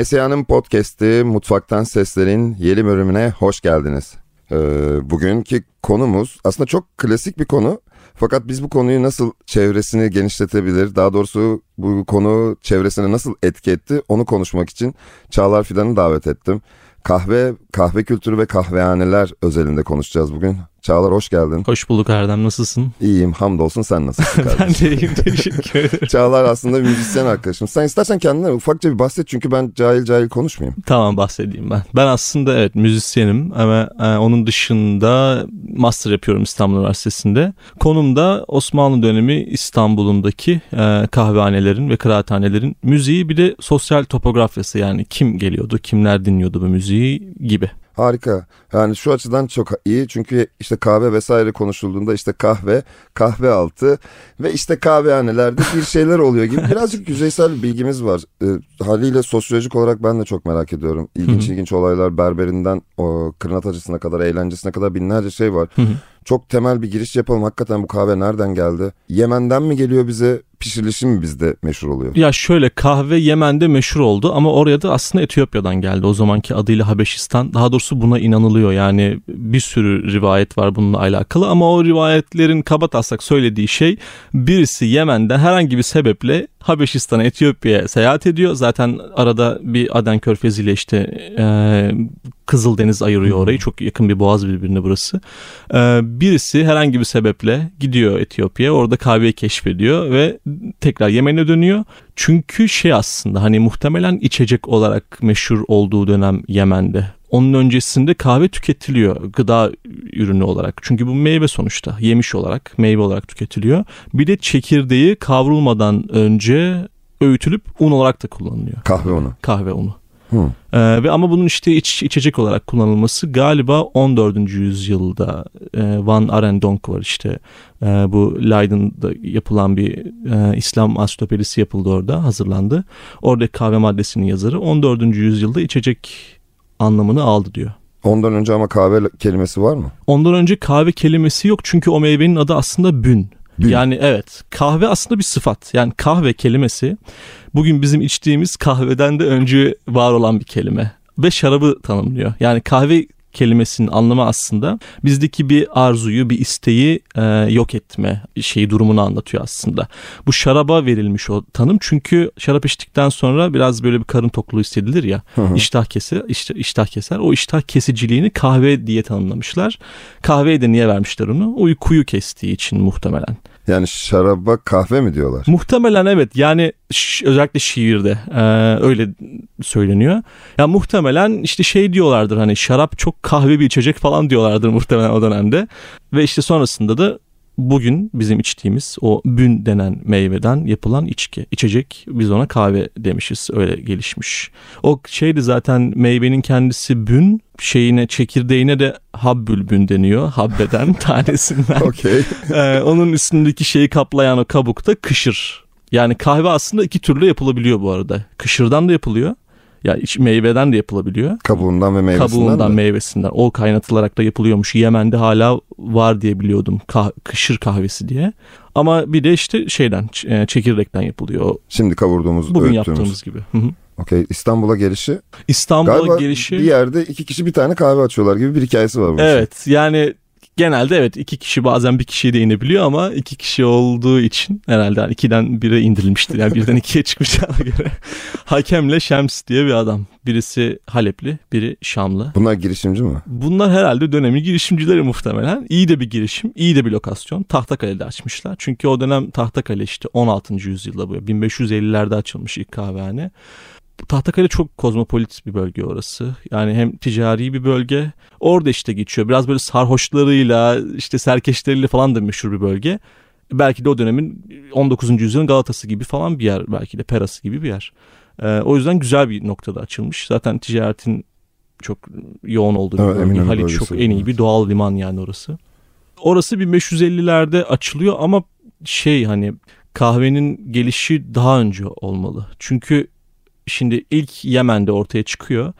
MSA'nın podcast'i Mutfaktan Sesler'in yeni bölümüne hoş geldiniz. Ee, bugünkü konumuz aslında çok klasik bir konu. Fakat biz bu konuyu nasıl çevresini genişletebilir, daha doğrusu bu konu çevresine nasıl etki etti onu konuşmak için Çağlar Fidan'ı davet ettim. Kahve, kahve kültürü ve kahvehaneler özelinde konuşacağız bugün. Çağlar hoş geldin. Hoş bulduk Erdem nasılsın? İyiyim hamdolsun sen nasılsın kardeşim? ben de iyiyim teşekkür ederim. Çağlar aslında bir müzisyen arkadaşım. Sen istersen kendinden ufakça bir bahset çünkü ben cahil cahil konuşmayayım. Tamam bahsedeyim ben. Ben aslında evet müzisyenim ama e, onun dışında master yapıyorum İstanbul Üniversitesi'nde. Konum da Osmanlı dönemi İstanbul'undaki e, kahvehanelerin ve kıraathanelerin müziği bir de sosyal topografyası yani kim geliyordu, kimler dinliyordu bu müziği gibi. Harika. Yani şu açıdan çok iyi çünkü işte kahve vesaire konuşulduğunda işte kahve, kahve altı ve işte kahvehanelerde bir şeyler oluyor gibi birazcık yüzeysel bir bilgimiz var. E, haliyle sosyolojik olarak ben de çok merak ediyorum. İlginç ilginç olaylar berberinden o kırnatacısına kadar eğlencesine kadar binlerce şey var. çok temel bir giriş yapalım. Hakikaten bu kahve nereden geldi? Yemen'den mi geliyor bize? Pişirilişi mi bizde meşhur oluyor? Ya şöyle kahve Yemen'de meşhur oldu ama oraya da aslında Etiyopya'dan geldi. O zamanki adıyla Habeşistan. Daha doğrusu buna inanılıyor. Yani bir sürü rivayet var bununla alakalı ama o rivayetlerin kaba taslak söylediği şey birisi Yemen'den herhangi bir sebeple Habeşistan'a, Etiyopya'ya seyahat ediyor. Zaten arada bir Aden Körfezi ile işte e, Kızıldeniz ayırıyor orayı. Çok yakın bir boğaz birbirine burası. E, birisi herhangi bir sebeple gidiyor Etiyopya'ya. Orada kahveyi keşfediyor ve tekrar Yemen'e dönüyor. Çünkü şey aslında hani muhtemelen içecek olarak meşhur olduğu dönem Yemen'de. Onun öncesinde kahve tüketiliyor gıda ürünü olarak. Çünkü bu meyve sonuçta yemiş olarak meyve olarak tüketiliyor. Bir de çekirdeği kavrulmadan önce öğütülüp un olarak da kullanılıyor. Kahve unu. Kahve unu. Ee, ve ama bunun işte iç, içecek olarak kullanılması galiba 14. yüzyılda e, Van Arendonk var işte e, bu Leiden'da yapılan bir e, İslam ansiklopedisi yapıldı orada hazırlandı. Orada kahve maddesinin yazarı 14. yüzyılda içecek anlamını aldı diyor. Ondan önce ama kahve kelimesi var mı? Ondan önce kahve kelimesi yok çünkü o meyvenin adı aslında bün. Bün. Yani evet kahve aslında bir sıfat. Yani kahve kelimesi bugün bizim içtiğimiz kahveden de önce var olan bir kelime. Ve şarabı tanımlıyor. Yani kahve kelimesinin anlamı aslında bizdeki bir arzuyu, bir isteği e, yok etme şeyi durumunu anlatıyor aslında. Bu şaraba verilmiş o tanım çünkü şarap içtikten sonra biraz böyle bir karın tokluğu hissedilir ya. Hı hı. iştah keser, işte, iştah keser. O iştah kesiciliğini kahve diye tanımlamışlar. Kahveye de niye vermişler onu? Uykuyu kestiği için muhtemelen. Yani şaraba kahve mi diyorlar? Muhtemelen evet. Yani özellikle şiirde e, öyle söyleniyor. Ya muhtemelen işte şey diyorlardır hani şarap çok kahve bir içecek falan diyorlardır muhtemelen o dönemde. Ve işte sonrasında da bugün bizim içtiğimiz o bün denen meyveden yapılan içki, içecek biz ona kahve demişiz öyle gelişmiş. O şeydi zaten meyvenin kendisi bün şeyine çekirdeğine de habbülbün deniyor habbeden tanesinden. okay. ee, onun üstündeki şeyi kaplayan o kabuk da kışır. Yani kahve aslında iki türlü yapılabiliyor bu arada. Kışırdan da yapılıyor ya iç meyveden de yapılabiliyor. Kabuğundan ve meyvesinden Kabuğundan, mi? meyvesinden. O kaynatılarak da yapılıyormuş. Yemen'de hala var diye biliyordum. Kah kışır kahvesi diye. Ama bir de işte şeyden, e, çekirdekten yapılıyor. Şimdi kavurduğumuz, Bugün öğüttüğümüz. yaptığımız gibi. Okey. İstanbul'a gelişi? İstanbul'a gelişi... bir yerde iki kişi bir tane kahve açıyorlar gibi bir hikayesi var. Evet. Şey. Yani genelde evet iki kişi bazen bir kişiye de inebiliyor ama iki kişi olduğu için herhalde yani ikiden bire indirilmiştir. Yani birden ikiye çıkmışlarına göre. Hakemle Şems diye bir adam. Birisi Halepli, biri Şamlı. Bunlar girişimci mi? Bunlar herhalde dönemin girişimcileri muhtemelen. İyi de bir girişim, iyi de bir lokasyon. Tahtakale'de açmışlar. Çünkü o dönem Tahtakale işte 16. yüzyılda bu. 1550'lerde açılmış ilk kahvehane. Tahtakale çok kozmopolit bir bölge orası. Yani hem ticari bir bölge. Orada işte geçiyor. Biraz böyle sarhoşlarıyla, işte serkeşleriyle falan da meşhur bir bölge. Belki de o dönemin 19. yüzyılın Galata'sı gibi falan bir yer. Belki de Perası gibi bir yer. Ee, o yüzden güzel bir noktada açılmış. Zaten ticaretin çok yoğun olduğu evet, bir bölge. Haliç çok en iyi bir doğal liman yani orası. Orası 1550'lerde açılıyor ama şey hani kahvenin gelişi daha önce olmalı. Çünkü şimdi ilk Yemen'de ortaya çıkıyor.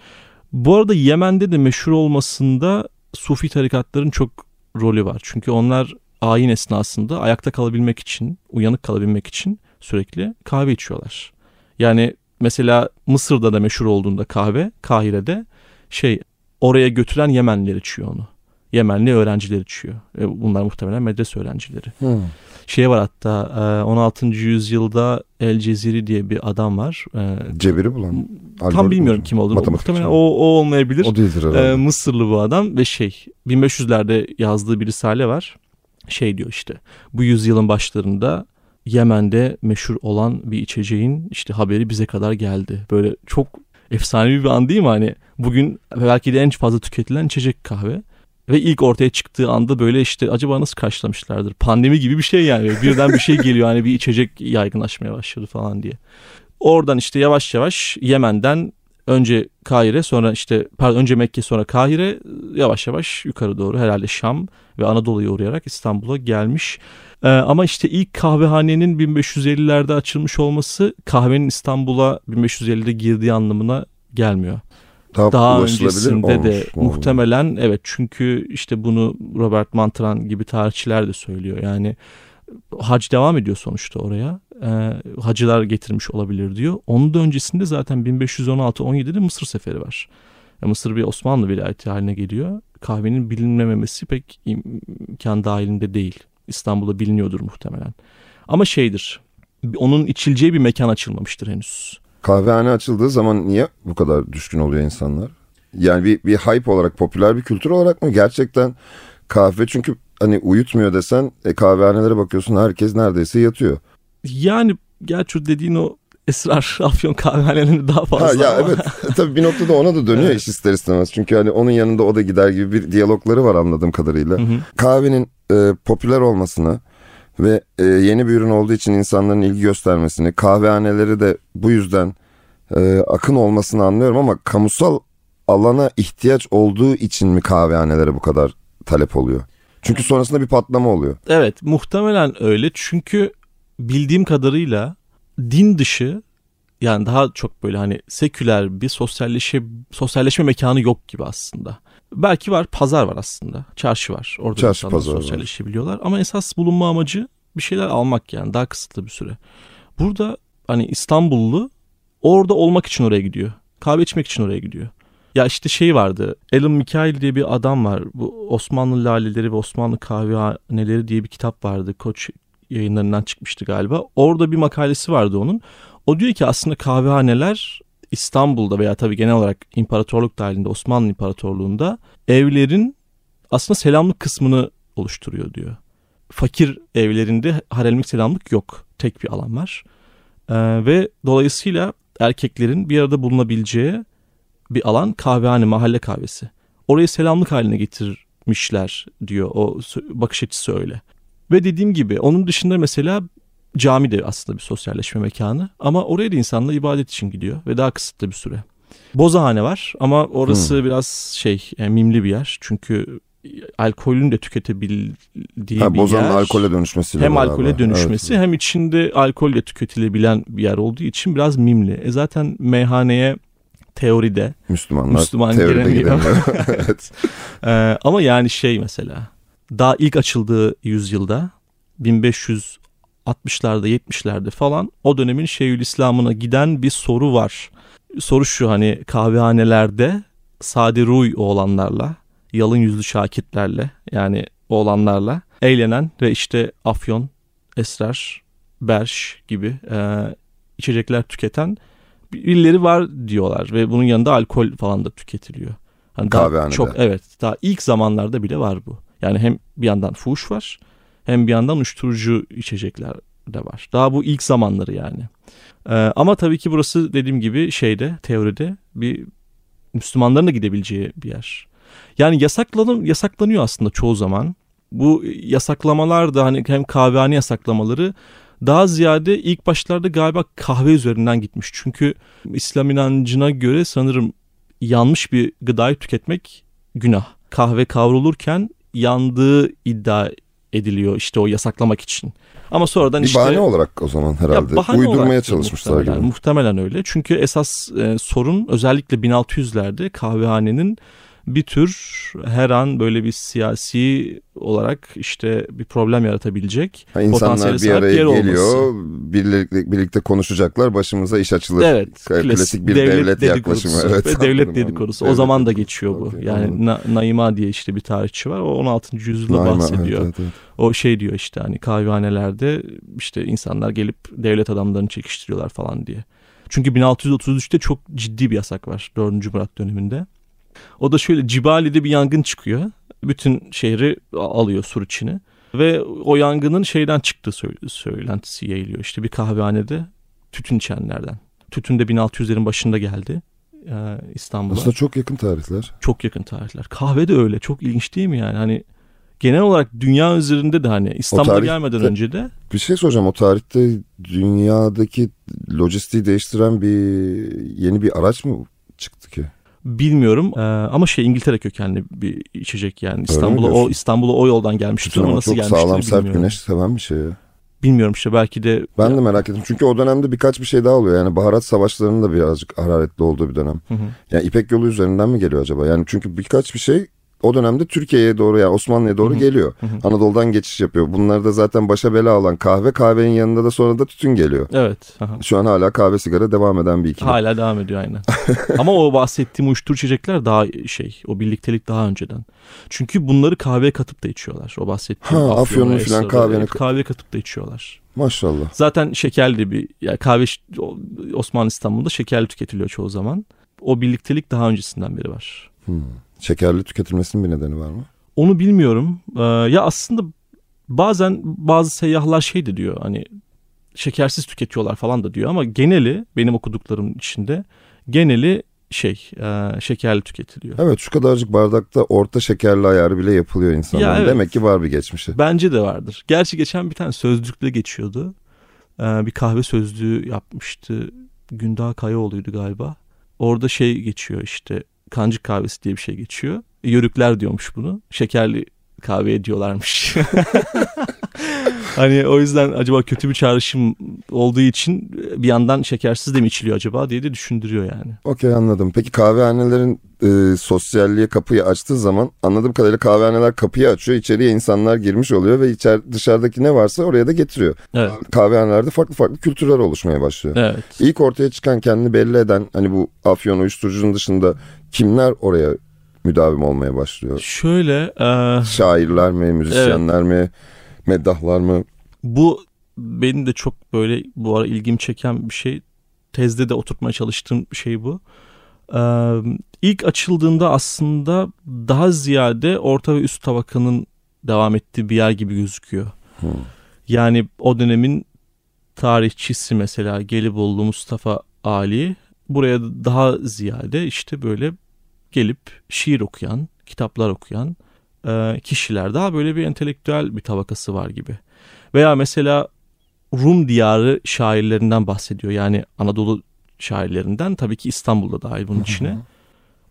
Bu arada Yemen'de de meşhur olmasında Sufi tarikatların çok rolü var. Çünkü onlar ayin esnasında ayakta kalabilmek için, uyanık kalabilmek için sürekli kahve içiyorlar. Yani mesela Mısır'da da meşhur olduğunda kahve Kahire'de şey oraya götüren Yemenliler içiyor onu. Yemenli öğrenciler içiyor. E, bunlar muhtemelen medrese öğrencileri. Hmm. Şey var hatta e, 16. yüzyılda El Ceziri diye bir adam var. E, Cebiri bulan. tam Algoritma bilmiyorum kim olduğunu. Matematikçi Muhtemelen o, o olmayabilir. O değildir herhalde. Ee, Mısırlı bu adam ve şey 1500'lerde yazdığı bir risale var. Şey diyor işte bu yüzyılın başlarında Yemen'de meşhur olan bir içeceğin işte haberi bize kadar geldi. Böyle çok efsanevi bir an değil mi? Hani bugün belki de en fazla tüketilen içecek kahve. Ve ilk ortaya çıktığı anda böyle işte acaba nasıl karşılamışlardır? Pandemi gibi bir şey yani. Birden bir şey geliyor hani bir içecek yaygınlaşmaya başladı falan diye. Oradan işte yavaş yavaş Yemen'den önce Kahire sonra işte pardon önce Mekke sonra Kahire yavaş yavaş yukarı doğru herhalde Şam ve Anadolu'ya uğrayarak İstanbul'a gelmiş. Ee, ama işte ilk kahvehanenin 1550'lerde açılmış olması kahvenin İstanbul'a 1550'de girdiği anlamına gelmiyor. Daha, Daha öncesinde de olmuş mu? muhtemelen evet çünkü işte bunu Robert Mantran gibi tarihçiler de söylüyor. Yani hac devam ediyor sonuçta oraya. Ee, hacılar getirmiş olabilir diyor. Onun da öncesinde zaten 1516-17'de Mısır seferi var. Yani Mısır bir Osmanlı vilayeti haline geliyor. Kahvenin bilinmemesi pek imkan dahilinde değil. İstanbul'da biliniyordur muhtemelen. Ama şeydir. Onun içileceği bir mekan açılmamıştır henüz. Kahvehane açıldığı zaman niye bu kadar düşkün oluyor insanlar? Yani bir, bir hype olarak, popüler bir kültür olarak mı? Gerçekten kahve çünkü hani uyutmuyor desen e, kahvehanelere bakıyorsun herkes neredeyse yatıyor. Yani gerçi dediğin o esrar afyon kahvehanelerinde daha Ha, fazla ya ama- evet tabii bir noktada ona da dönüyor Evet. iş ister istemez. Çünkü hani onun yanında o da gider gibi bir diyalogları var anladığım kadarıyla. Hı hı. Kahvenin e, popüler olmasına ve e, yeni bir ürün olduğu için insanların ilgi göstermesini, kahvehaneleri de bu yüzden e, akın olmasını anlıyorum ama kamusal alana ihtiyaç olduğu için mi kahvehanelere bu kadar talep oluyor? Çünkü sonrasında bir patlama oluyor. Evet muhtemelen öyle çünkü bildiğim kadarıyla din dışı yani daha çok böyle hani seküler bir sosyalleşe, sosyalleşme mekanı yok gibi aslında. Belki var pazar var aslında çarşı var orada Çarşı, pazar var. sosyalleşebiliyorlar ama esas bulunma amacı bir şeyler almak yani daha kısıtlı bir süre. Burada hani İstanbullu orada olmak için oraya gidiyor kahve içmek için oraya gidiyor. Ya işte şey vardı. Alan Mikail diye bir adam var. Bu Osmanlı laleleri ve Osmanlı kahvehaneleri diye bir kitap vardı. Koç yayınlarından çıkmıştı galiba. Orada bir makalesi vardı onun. O diyor ki aslında kahvehaneler İstanbul'da veya tabii genel olarak imparatorluk dahilinde Osmanlı İmparatorluğu'nda evlerin aslında selamlık kısmını oluşturuyor diyor. Fakir evlerinde haremlik selamlık yok. Tek bir alan var. Ee, ve dolayısıyla erkeklerin bir arada bulunabileceği bir alan kahvehane, mahalle kahvesi. Orayı selamlık haline getirmişler diyor. O bakış açısı öyle. Ve dediğim gibi onun dışında mesela cami de aslında bir sosyalleşme mekanı. Ama oraya da insanlar ibadet için gidiyor ve daha kısıtlı bir süre. Bozahane var ama orası biraz şey e, mimli bir yer. Çünkü alkolün de tüketebildiği Ha, bir bozanın yer. alkole dönüşmesiyle Hem beraber. alkole dönüşmesi Evet. hem içinde alkolle tüketilebilen bir yer olduğu için biraz mimli. E zaten meyhaneye teoride Müslümanlar Müslüman teoride giremiyor. gidemiyor. evet. Ee, ama yani şey mesela daha ilk açıldığı yüzyılda 1560'larda 70'lerde falan o dönemin Şeyhülislam'ına giden bir soru var. Soru şu hani kahvehanelerde sade ruy oğlanlarla yalın yüzlü şakitlerle yani oğlanlarla eğlenen ve işte afyon, esrar, berş gibi e, içecekler tüketen birileri var diyorlar ve bunun yanında alkol falan da tüketiliyor. Hani daha Kahvehanede. çok evet daha ilk zamanlarda bile var bu. Yani hem bir yandan fuhuş var hem bir yandan uyuşturucu içecekler de var. Daha bu ilk zamanları yani. Ee, ama tabii ki burası dediğim gibi şeyde teoride bir Müslümanların da gidebileceği bir yer. Yani yasaklanım yasaklanıyor aslında çoğu zaman. Bu yasaklamalar da hani hem kahvehane yasaklamaları daha ziyade ilk başlarda galiba kahve üzerinden gitmiş. Çünkü İslam inancına göre sanırım yanmış bir gıdayı tüketmek günah. Kahve kavrulurken yandığı iddia ediliyor işte o yasaklamak için. Ama sonradan Bir işte bahane olarak o zaman herhalde. ya Uydurmaya çalışmışlar muhtemelen, gibi. Muhtemelen öyle. Çünkü esas e, sorun özellikle 1600'lerde kahvehanenin bir tür her an böyle bir siyasi olarak işte bir problem yaratabilecek Ha, insanlar bir araya yer geliyor, birlikte, birlikte konuşacaklar, başımıza iş açılır. Evet. Klasik, bir devlet, yaklaşımı. dedikodusu Evet, anladım, devlet dedikodusu. O Devlet zaman da geçiyor bu. Okey, yani anladım. Na- Naima diye işte bir tarihçi var. O 16. yüzyılda Naima, bahsediyor. evet, evet, evet. O şey diyor işte hani kahvehanelerde işte insanlar gelip devlet adamlarını çekiştiriyorlar falan diye. Çünkü 1633'te çok ciddi bir yasak var 4. Murat döneminde. O da şöyle Cibali'de bir yangın çıkıyor. Bütün şehri alıyor sur içine. Ve o yangının şeyden çıktığı söyle- söylentisi yayılıyor. İşte bir kahvehanede tütün içenlerden. Tütün de 1600'lerin başında geldi e, İstanbul'a. Aslında çok yakın tarihler. Çok yakın tarihler. Kahve de öyle. Çok ilginç değil mi yani? Hani genel olarak dünya üzerinde de hani İstanbul'a tarihte- gelmeden önce de Bir şey soracağım. O tarihte dünyadaki lojistiği değiştiren bir yeni bir araç mı çıktı? Bilmiyorum Ee, ama şey İngiltere kökenli bir içecek yani İstanbul'a o? İstanbul'a o yoldan gelmiştir ama nasıl çok gelmiştir sağlam sert güneş seven bir şey ya. Bilmiyorum işte belki de Ben de merak ettim. Çünkü o dönemde birkaç bir şey daha oluyor. Yani baharat savaşlarının da birazcık hararetli olduğu bir dönem. Hı hı. Yani İpek yolu üzerinden mi geliyor acaba? Yani çünkü birkaç bir şey o dönemde Türkiye'ye doğru yani Osmanlı'ya doğru geliyor. Hı hı. Anadolu'dan geçiş yapıyor. Bunlar da zaten başa bela alan kahve. Kahvenin yanında da sonra da tütün geliyor. evet aha. Şu an hala kahve sigara devam eden bir ikili. hala devam ediyor aynen. ama o bahsettiğim uyuşturucu içecekler daha şey o birliktelik daha önceden. Çünkü bunları kahveye katıp da içiyorlar. O bahsettiğim Ha, filan esrarı, kahvene- evet, kahveye katıp da içiyorlar. Maşallah. Zaten şekerli bir yani kahve Osmanlı İstanbul'da şekerli tüketiliyor çoğu zaman. O birliktelik daha öncesinden beri var. Hmm. Şekerli tüketilmesinin bir nedeni var mı? Onu bilmiyorum. Ee, ya aslında bazen bazı seyyahlar şey de diyor hani şekersiz tüketiyorlar falan da diyor ama geneli benim okuduklarım içinde geneli şey e, şekerli tüketiliyor. Evet şu kadarcık bardakta orta şekerli ayarı bile yapılıyor insanların. Ya evet. Demek ki var bir geçmişi. Bence de vardır. Gerçi geçen bir tane sözlükle geçiyordu. Ee, bir kahve sözlüğü yapmıştı. Gündağ Kayaoğlu'ydu galiba. Orada şey geçiyor işte kancık kahvesi diye bir şey geçiyor. Yörükler diyormuş bunu. Şekerli kahve diyorlarmış. hani o yüzden acaba kötü bir çağrışım olduğu için bir yandan şekersiz de mi içiliyor acaba diye de düşündürüyor yani. Okey anladım. Peki kahvehanelerin e, sosyalliğe kapıyı açtığı zaman anladığım kadarıyla kahvehaneler kapıyı açıyor. içeriye insanlar girmiş oluyor ve içer, dışarıdaki ne varsa oraya da getiriyor. Evet. Kahvehanelerde farklı farklı kültürler oluşmaya başlıyor. Evet. İlk ortaya çıkan kendini belli eden hani bu afyon uyuşturucunun dışında kimler oraya müdavim olmaya başlıyor? Şöyle e, Şairler mi, müzisyenler mi, meddahlar mı? Bu benim de çok böyle bu ara ilgimi çeken bir şey. Tezde de oturtmaya çalıştığım şey bu. Ee, ilk açıldığında aslında daha ziyade orta ve üst tabakanın devam ettiği bir yer gibi gözüküyor. Hmm. Yani o dönemin tarihçisi mesela Gelibolu Mustafa Ali buraya daha ziyade işte böyle gelip şiir okuyan, kitaplar okuyan e, kişiler daha böyle bir entelektüel bir tabakası var gibi. Veya mesela Rum diyarı şairlerinden bahsediyor. Yani Anadolu şairlerinden tabii ki İstanbul'da dahil bunun içine.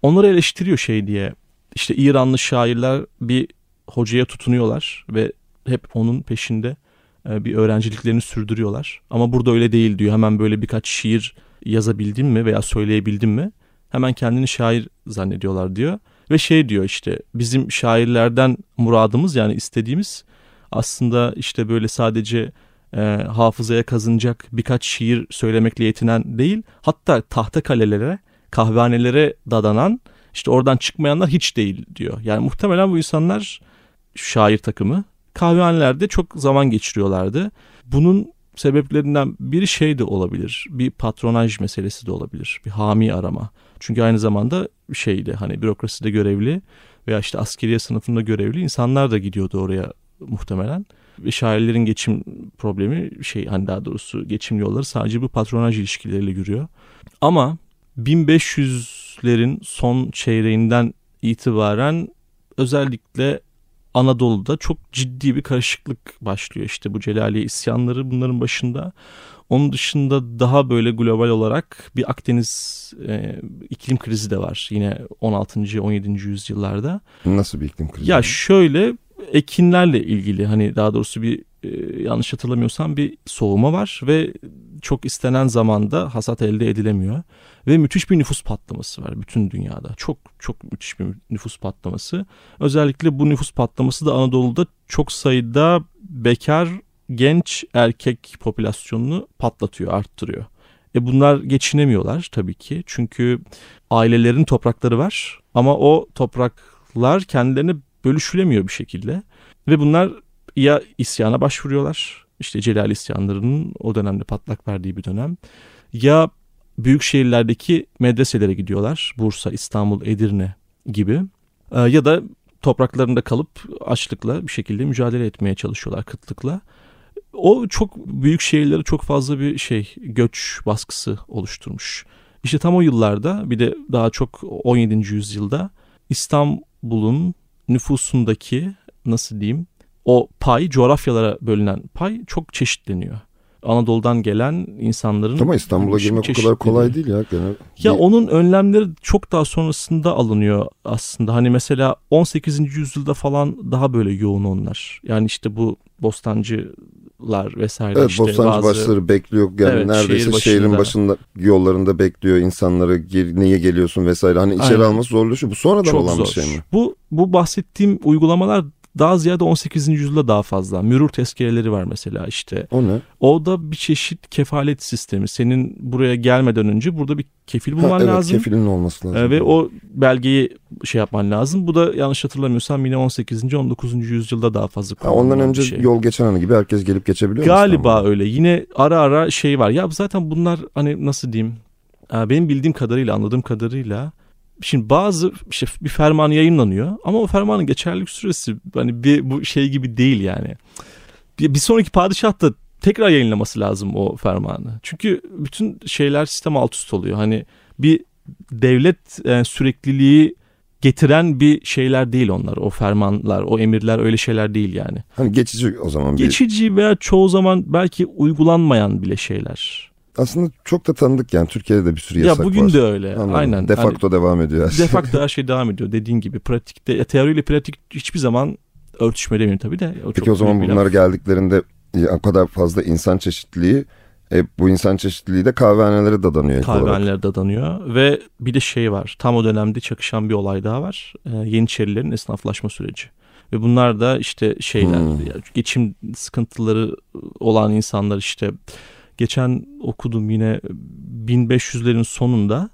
Onları eleştiriyor şey diye. İşte İranlı şairler bir hocaya tutunuyorlar ve hep onun peşinde e, bir öğrenciliklerini sürdürüyorlar. Ama burada öyle değil diyor. Hemen böyle birkaç şiir yazabildin mi veya söyleyebildin mi? Hemen kendini şair zannediyorlar diyor. Ve şey diyor işte bizim şairlerden muradımız yani istediğimiz aslında işte böyle sadece e, hafızaya kazınacak birkaç şiir söylemekle yetinen değil. Hatta tahta kalelere, kahvehanelere dadanan işte oradan çıkmayanlar hiç değil diyor. Yani muhtemelen bu insanlar şair takımı kahvehanelerde çok zaman geçiriyorlardı. Bunun sebeplerinden biri şey de olabilir. Bir patronaj meselesi de olabilir. Bir hami arama. Çünkü aynı zamanda şeyde hani bürokraside görevli veya işte askeriye sınıfında görevli insanlar da gidiyordu oraya muhtemelen. Ve şairlerin geçim problemi şey hani daha doğrusu geçim yolları sadece bu patronaj ilişkileriyle yürüyor. Ama 1500'lerin son çeyreğinden itibaren özellikle Anadolu'da çok ciddi bir karışıklık başlıyor. İşte bu Celaliye isyanları bunların başında. Onun dışında daha böyle global olarak bir Akdeniz e, iklim krizi de var. Yine 16. 17. yüzyıllarda. Nasıl bir iklim krizi? Ya şöyle ekinlerle ilgili hani daha doğrusu bir e, yanlış hatırlamıyorsam bir soğuma var ve çok istenen zamanda hasat elde edilemiyor. Ve müthiş bir nüfus patlaması var bütün dünyada. Çok çok müthiş bir nüfus patlaması. Özellikle bu nüfus patlaması da Anadolu'da çok sayıda bekar genç erkek popülasyonunu patlatıyor, arttırıyor. E bunlar geçinemiyorlar tabii ki. Çünkü ailelerin toprakları var ama o topraklar kendilerine bölüşülemiyor bir şekilde. Ve bunlar ya isyana başvuruyorlar. İşte Celal isyanlarının o dönemde patlak verdiği bir dönem. Ya büyük şehirlerdeki medreselere gidiyorlar. Bursa, İstanbul, Edirne gibi. E, ya da topraklarında kalıp açlıkla bir şekilde mücadele etmeye çalışıyorlar kıtlıkla. O çok büyük şehirlere çok fazla bir şey göç baskısı oluşturmuş. İşte tam o yıllarda bir de daha çok 17. yüzyılda İstanbul'un nüfusundaki nasıl diyeyim o pay coğrafyalara bölünen pay çok çeşitleniyor. Anadolu'dan gelen insanların... Ama İstanbul'a girmek o kadar kolay değil ya. Gene. Ya bir... onun önlemleri çok daha sonrasında alınıyor aslında. Hani mesela 18. yüzyılda falan daha böyle yoğun onlar. Yani işte bu bostancılar vesaire evet, işte bostancı bazı... başları bekliyor. Yani evet, neredeyse şehir başında... şehrin başında yollarında bekliyor insanları niye geliyorsun vesaire. Hani içeri Aynen. alması zorlaşıyor. Bu sonradan çok olan zor. bir şey mi? Bu, bu bahsettiğim uygulamalar daha ziyade 18. yüzyılda daha fazla. Mürür tezkereleri var mesela işte. O ne? O da bir çeşit kefalet sistemi. Senin buraya gelmeden önce burada bir kefil bulman ha, evet, lazım. kefilin olması lazım. Ee, ve o belgeyi şey yapman lazım. Bu da yanlış hatırlamıyorsam yine 18. 19. yüzyılda daha fazla kullanılan Ondan önce şey. yol geçen anı gibi herkes gelip geçebiliyor Galiba öyle. Yine ara ara şey var. Ya zaten bunlar hani nasıl diyeyim? Benim bildiğim kadarıyla anladığım kadarıyla Şimdi bazı işte bir ferman yayınlanıyor ama o fermanın geçerlilik süresi hani bir bu şey gibi değil yani. Bir, bir sonraki padişah da tekrar yayınlaması lazım o fermanı. Çünkü bütün şeyler sistem alt üst oluyor. Hani bir devlet e, sürekliliği getiren bir şeyler değil onlar. O fermanlar, o emirler öyle şeyler değil yani. Hani geçici o zaman. Bir... Geçici veya çoğu zaman belki uygulanmayan bile şeyler aslında çok da tanıdık yani Türkiye'de de bir sürü yasak var. Ya bugün var. de öyle. Anladım. Aynen. De facto hani, devam ediyor her şey. De facto her şey devam ediyor dediğin gibi. Pratikte ya, teoriyle pratik hiçbir zaman örtüşme demeyeyim tabii de. O Peki o zaman bunlar geldiklerinde o kadar fazla insan çeşitliliği e, bu insan çeşitliliği de kahvehanelere dadanıyor. Kahvehanelere dadanıyor ve bir de şey var tam o dönemde çakışan bir olay daha var. Ee, Yeniçerilerin esnaflaşma süreci. Ve bunlar da işte şeyler hmm. geçim sıkıntıları olan insanlar işte geçen okudum yine 1500'lerin sonunda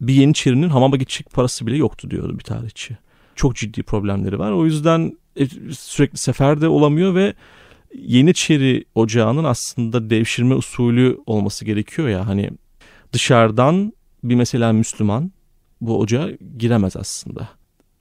bir Yeniçerinin hamama gidecek parası bile yoktu diyordu bir tarihçi. Çok ciddi problemleri var. O yüzden e, sürekli seferde olamıyor ve Yeniçeri ocağının aslında devşirme usulü olması gerekiyor ya hani dışarıdan bir mesela Müslüman bu ocağa giremez aslında.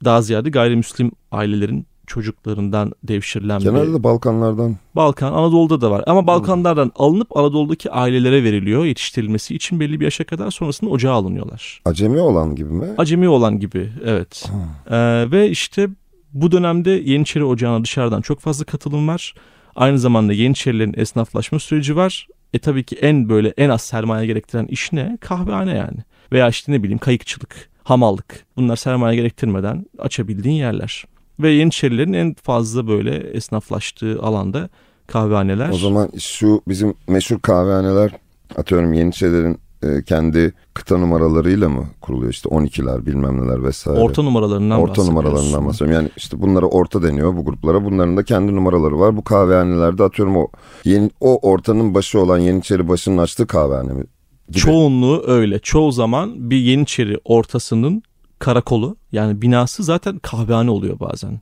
Daha ziyade gayrimüslim ailelerin çocuklarından devşirilen Genelde bir... de Balkanlardan. Balkan, Anadolu'da da var. Ama Balkanlardan alınıp Anadolu'daki ailelere veriliyor yetiştirilmesi için belli bir yaşa kadar sonrasında ocağa alınıyorlar. Acemi olan gibi mi? Acemi olan gibi evet. Ee, ve işte bu dönemde Yeniçeri Ocağı'na dışarıdan çok fazla katılım var. Aynı zamanda Yeniçerilerin esnaflaşma süreci var. E tabii ki en böyle en az sermaye gerektiren iş ne? Kahvehane yani. Veya işte ne bileyim kayıkçılık, hamallık. Bunlar sermaye gerektirmeden açabildiğin yerler. Ve Yeniçerilerin en fazla böyle esnaflaştığı alanda kahvehaneler. O zaman şu bizim meşhur kahvehaneler atıyorum Yeniçerilerin e, kendi kıta numaralarıyla mı kuruluyor işte 12'ler bilmem neler vesaire. Orta numaralarından Orta numaralarından bahsediyorum. Yani işte bunlara orta deniyor bu gruplara. Bunların da kendi numaraları var. Bu kahvehanelerde atıyorum o yeni, o ortanın başı olan Yeniçeri başının açtığı kahvehane mi? Gibi. Çoğunluğu öyle. Çoğu zaman bir Yeniçeri ortasının karakolu yani binası zaten kahvehane oluyor bazen.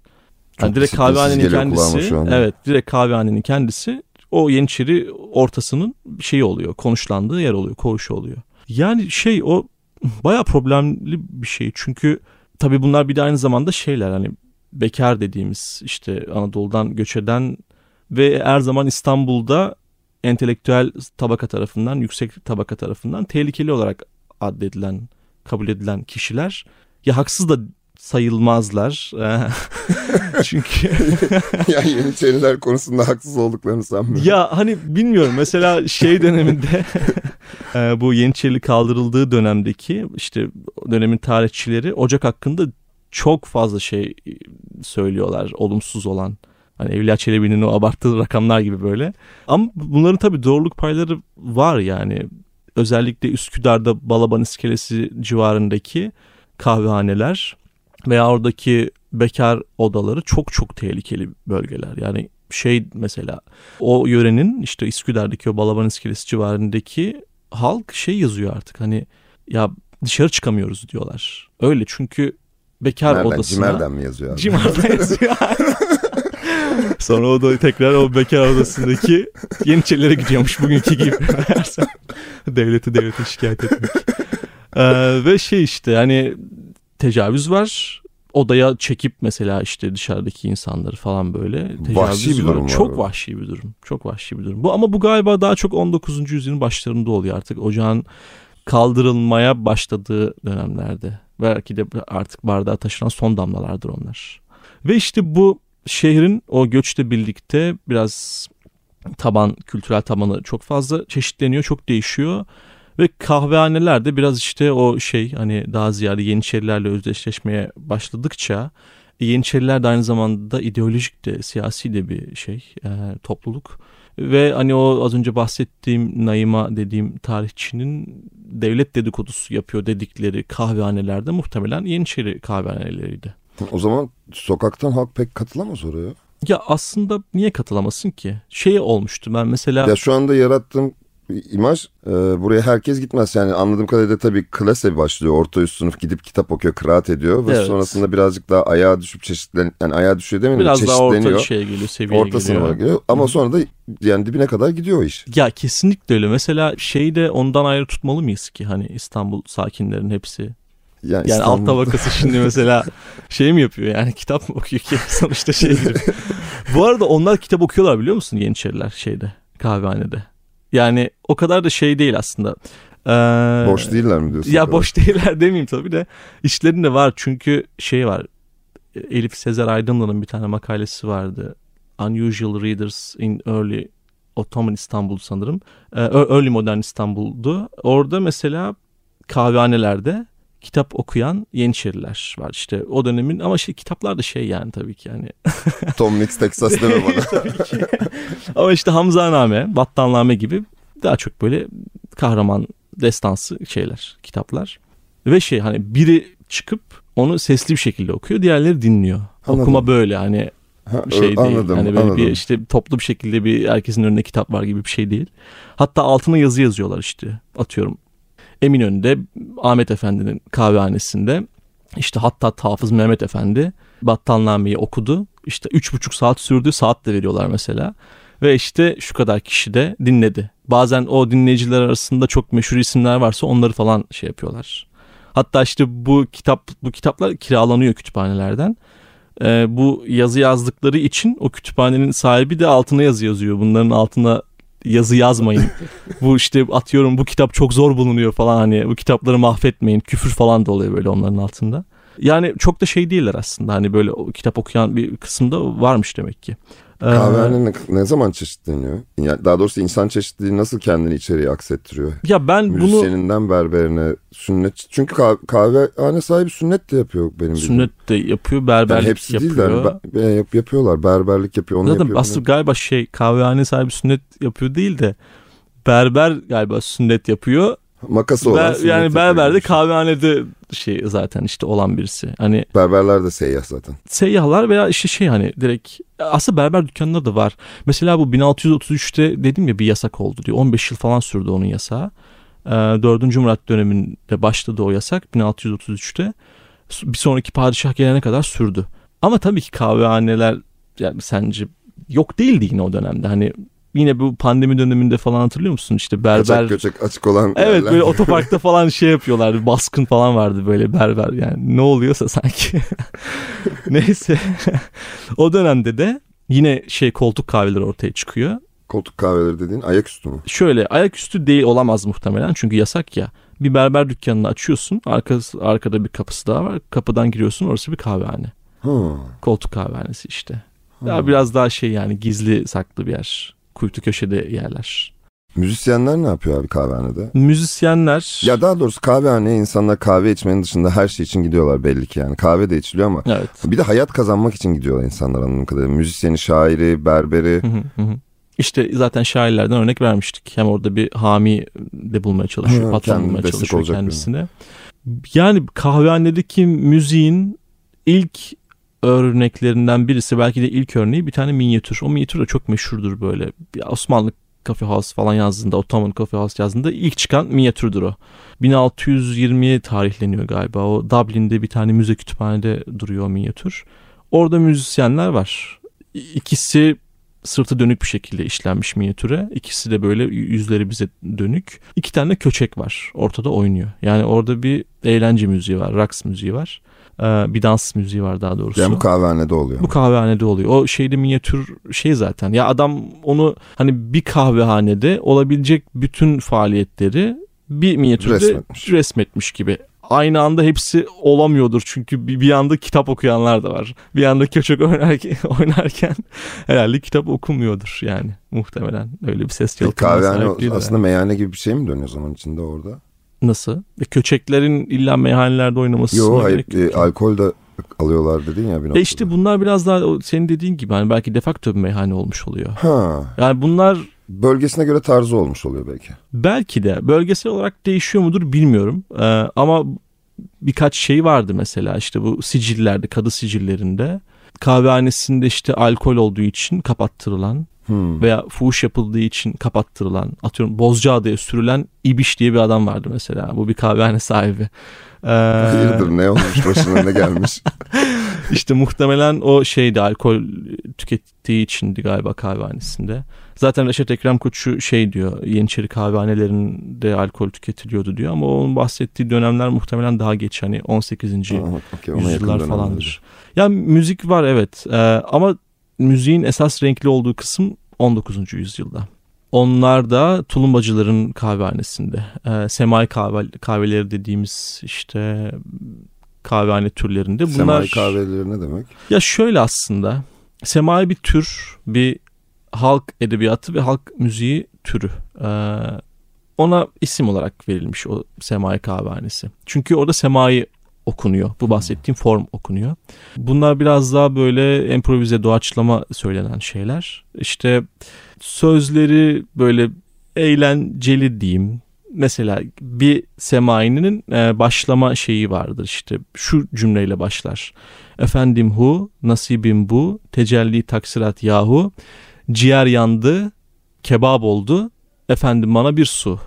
yani direkt kahvehanenin kendisi evet direkt kahvehanenin kendisi o Yeniçeri ortasının şeyi oluyor konuşlandığı yer oluyor koğuşu oluyor. Yani şey o baya problemli bir şey çünkü tabi bunlar bir de aynı zamanda şeyler hani bekar dediğimiz işte Anadolu'dan göç eden ve her zaman İstanbul'da entelektüel tabaka tarafından yüksek tabaka tarafından tehlikeli olarak addedilen kabul edilen kişiler ya haksız da sayılmazlar. Çünkü ya Yeniçeriler konusunda haksız olduklarını sanmıyorum. Ya hani bilmiyorum mesela şey döneminde e, bu Yeniçerili kaldırıldığı dönemdeki işte dönemin tarihçileri Ocak hakkında çok fazla şey söylüyorlar olumsuz olan. Hani Evliya Çelebi'nin o abarttığı rakamlar gibi böyle. Ama bunların tabii doğruluk payları var yani. Özellikle Üsküdar'da Balaban İskelesi civarındaki kahvehaneler veya oradaki bekar odaları çok çok tehlikeli bölgeler. Yani şey mesela o yörenin işte Üsküdar'daki o Balaban İskelesi civarındaki halk şey yazıyor artık hani ya dışarı çıkamıyoruz diyorlar. Öyle çünkü bekar Nereden? odasına. Cimer'den mi yazıyor abi? Cimer'den yazıyor. Sonra o da tekrar o bekar odasındaki Yeniçerilere gidiyormuş bugünkü gibi. Devleti devlete şikayet etmek. Ee, ve şey işte yani tecavüz var. Odaya çekip mesela işte dışarıdaki insanları falan böyle tecavüz Vahşi bir durum var Çok vahşi bir durum. Çok vahşi bir durum. Bu ama bu galiba daha çok 19. yüzyılın başlarında oluyor artık. Ocağın kaldırılmaya başladığı dönemlerde. Belki de artık bardağa taşınan son damlalardır onlar. Ve işte bu şehrin o göçle birlikte biraz taban, kültürel tabanı çok fazla çeşitleniyor, çok değişiyor. Ve kahvehaneler de biraz işte o şey hani daha ziyade Yeniçerilerle özdeşleşmeye başladıkça Yeniçeriler de aynı zamanda ideolojik de siyasi de bir şey e, topluluk. Ve hani o az önce bahsettiğim Naima dediğim tarihçinin devlet dedikodusu yapıyor dedikleri kahvehanelerde muhtemelen Yeniçeri kahvehaneleriydi. O zaman sokaktan halk pek katılamaz oraya. Ya aslında niye katılamasın ki? Şey olmuştu ben mesela... Ya şu anda yarattığım imaj e, buraya herkes gitmez. Yani anladığım kadarıyla tabii klase başlıyor. Orta üst sınıf gidip kitap okuyor, kıraat ediyor. Ve Evet. sonrasında birazcık daha ayağa düşüp çeşitlen... Yani ayağa düşüyor demeyelim de Biraz daha orta çeşitleniyor. şeye geliyor, seviyeye Orta geliyor. sınıfa geliyor. Ama sonra da yani dibine kadar gidiyor o iş. Ya kesinlikle öyle. Mesela şeyi de ondan ayrı tutmalı mıyız ki hani İstanbul sakinlerin hepsi? Yani, Yani alt tabakası şimdi mesela şey mi yapıyor yani kitap mı okuyor ki sonuçta şey gibi. Bu arada onlar kitap okuyorlar biliyor musun Yeniçeriler şeyde kahvehanede. Yani o kadar da şey değil aslında. Ee, Boş değiller mi diyorsun? Ya boş değiller demeyeyim tabii de işlerinde var çünkü şey var. Elif Sezer Aydınlı'nın bir tane makalesi vardı. Unusual Readers in Early Ottoman İstanbul sanırım. Ee, Early Modern İstanbul'du. Orada mesela kahvehanelerde kitap okuyan Yeniçeriler var işte o dönemin ama şey kitaplar da şey yani tabii ki yani Tom Mix Texas deme bana. tabii ki. Ama işte Hamzaname, Battanname gibi daha çok böyle kahraman destansı şeyler, kitaplar. Ve şey hani biri çıkıp onu sesli bir şekilde okuyor, diğerleri dinliyor. Anladım. Okuma böyle hani Ha, şey değil. anladım, hani böyle anladım. bir işte toplu bir şekilde bir herkesin önünde kitap var gibi bir şey değil. Hatta altına yazı yazıyorlar işte. Atıyorum Eminönü'nde Ahmet Efendi'nin kahvehanesinde işte hatta Hafız Mehmet Efendi Battalname'yi okudu. İşte üç buçuk saat sürdü saat de veriyorlar mesela. Ve işte şu kadar kişi de dinledi. Bazen o dinleyiciler arasında çok meşhur isimler varsa onları falan şey yapıyorlar. Hatta işte bu kitap bu kitaplar kiralanıyor kütüphanelerden. Ee, bu yazı yazdıkları için o kütüphanenin sahibi de altına yazı yazıyor. Bunların altına yazı yazmayın. bu işte atıyorum bu kitap çok zor bulunuyor falan hani bu kitapları mahvetmeyin. Küfür falan da oluyor böyle onların altında. Yani çok da şey değiller aslında hani böyle kitap okuyan bir kısımda varmış demek ki. Ee, Kahvehane ne, ne zaman çeşitleniyor? Yani daha doğrusu insan çeşitliliği nasıl kendini içeriye aksettiriyor? ya ben bunu Müzisyeninden berberine sünnet. Çünkü kah- kahvehane sahibi sünnet de yapıyor benim bildiğim. sünnet de yapıyor, berberlik Yani hepsi yapıyor. değil de hani yap- yapıyorlar. Berberlik yapıyor. Onu Zaten yapıyor. aslında galiba şey kahvehane sahibi sünnet yapıyor değil de berber galiba sünnet yapıyor. Makası olan Ber- yani yapıyor berber de gibi bir şey. kahvehanede şey zaten işte olan birisi. Hani Berberler de seyyah zaten. seyyahlar veya işte şey hani direkt aslında berber dükkanları da var. Mesela bu 1633'te dedim ya bir yasak oldu diyor. 15 yıl falan sürdü onun yasağı. Ee, 4. Murat döneminde başladı o yasak 1633'te. Bir sonraki padişah gelene kadar sürdü. Ama tabii ki kahvehaneler yani sence yok değildi yine o dönemde. Hani yine bu pandemi döneminde falan hatırlıyor musun? İşte berber Kaçak göçek açık olan Evet yerler. böyle otoparkta falan şey yapıyorlar. Baskın falan vardı böyle berber yani. Ne oluyorsa sanki. Neyse. o dönemde de yine şey koltuk kahveleri ortaya çıkıyor. Koltuk kahveleri dediğin ayaküstü mü? Şöyle ayaküstü değil olamaz muhtemelen çünkü yasak ya. Bir berber dükkanını açıyorsun. Arkası, arkada bir kapısı daha var. Kapıdan giriyorsun orası bir kahvehane. Ha. Koltuk kahvehanesi işte. ha. Daha biraz daha şey yani gizli saklı bir yer. Kuytu köşede yerler. Müzisyenler ne yapıyor abi kahvehanede? Müzisyenler... Ya daha doğrusu kahvehaneye insanlar kahve içmenin dışında her şey için gidiyorlar belli ki yani. Kahve de içiliyor ama Evet. bir de hayat kazanmak için gidiyorlar insanlar anladığım kadarıyla. Müzisyeni, şairi, berberi. Hı hı hı hı. İşte zaten şairlerden örnek vermiştik. Hem orada bir hami de bulmaya çalışıyor, patron bulmaya çalışıyor kendisine. Yani kahvehanedeki müziğin ilk örneklerinden birisi belki de ilk örneği bir tane minyatür. O minyatür de çok meşhurdur böyle. Bir Osmanlı Coffee House falan yazdığında, Ottoman Coffee House yazdığında ilk çıkan minyatürdür o. 1620'ye tarihleniyor galiba. O Dublin'de bir tane müze kütüphanede duruyor o minyatür. Orada müzisyenler var. İkisi sırtı dönük bir şekilde işlenmiş minyatüre. İkisi de böyle yüzleri bize dönük. İki tane köçek var. Ortada oynuyor. Yani orada bir eğlence müziği var. Raks müziği var. Ee, bir dans müziği var daha doğrusu. Yani bu kahvehanede oluyor. Bu kahvehanede oluyor. O şeyde minyatür şey zaten. Ya adam onu hani bir kahvehanede olabilecek bütün faaliyetleri bir minyatürde Resmetmiş. resmetmiş, gibi. Aynı anda hepsi olamıyordur çünkü bir, bir anda kitap okuyanlar da var. Bir anda köçek oynarken, oynarken herhalde kitap okumuyordur yani muhtemelen. Öyle bir ses yalıtımına kahvehane sahip değiller. aslında meyhane gibi bir şey mi dönüyor zaman içinde orada? Nasıl? E, köçeklerin illa meyhanelerde oynaması Yok hayır e, alkol de alıyorlar dedin ya bir noktada. E işte bunlar biraz daha senin dediğin gibi hani belki defakto bir meyhane olmuş oluyor. Ha, Yani bunlar bölgesine göre tarzı olmuş oluyor belki. belki de bölgesel olarak değişiyor mudur bilmiyorum. Ee, ama birkaç şey vardı mesela işte bu sicillerde, kadı sicillerinde kahvehanesinde işte alkol olduğu için kapattırılan Hmm. veya fuhuş yapıldığı için kapattırılan atıyorum Bozcaada'ya sürülen İbiş diye bir adam vardı mesela. Bu bir kahvehane sahibi. Ee, Hayırdır ne olmuş başına ne gelmiş? İşte muhtemelen o şeydi alkol tükettiği içindi galiba kahvehanesinde. Zaten Reşat Ekrem Koçu şey diyor Yeniçeri kahvehanelerinde alkol tüketiliyordu diyor ama onun bahsettiği dönemler muhtemelen daha geç hani 18. Aha, okey, ona yakın yüzyıllar falandır. Ya müzik var evet Ee, ama müziğin esas renkli olduğu kısım 19. yüzyılda. Onlar da tulumbacıların kahvehanesinde. Ee, semai kahve, kahveleri dediğimiz işte kahvehane türlerinde. Bunlar Semai kahveleri ne demek? ya şöyle aslında semai bir tür, bir halk edebiyatı ve halk müziği türü. Ee, ona isim olarak verilmiş o semai kahvehanesi. Çünkü orada semai okunuyor. Bu bahsettiğim form okunuyor. Bunlar biraz daha böyle improvize doğaçlama söylenen şeyler. İşte sözleri böyle eğlenceli diyeyim. Mesela bir semainin e, başlama şeyi vardır işte şu cümleyle başlar. Efendim hu, nasibim bu, tecelli taksirat yahu, ciğer yandı, kebap oldu, efendim bana bir su.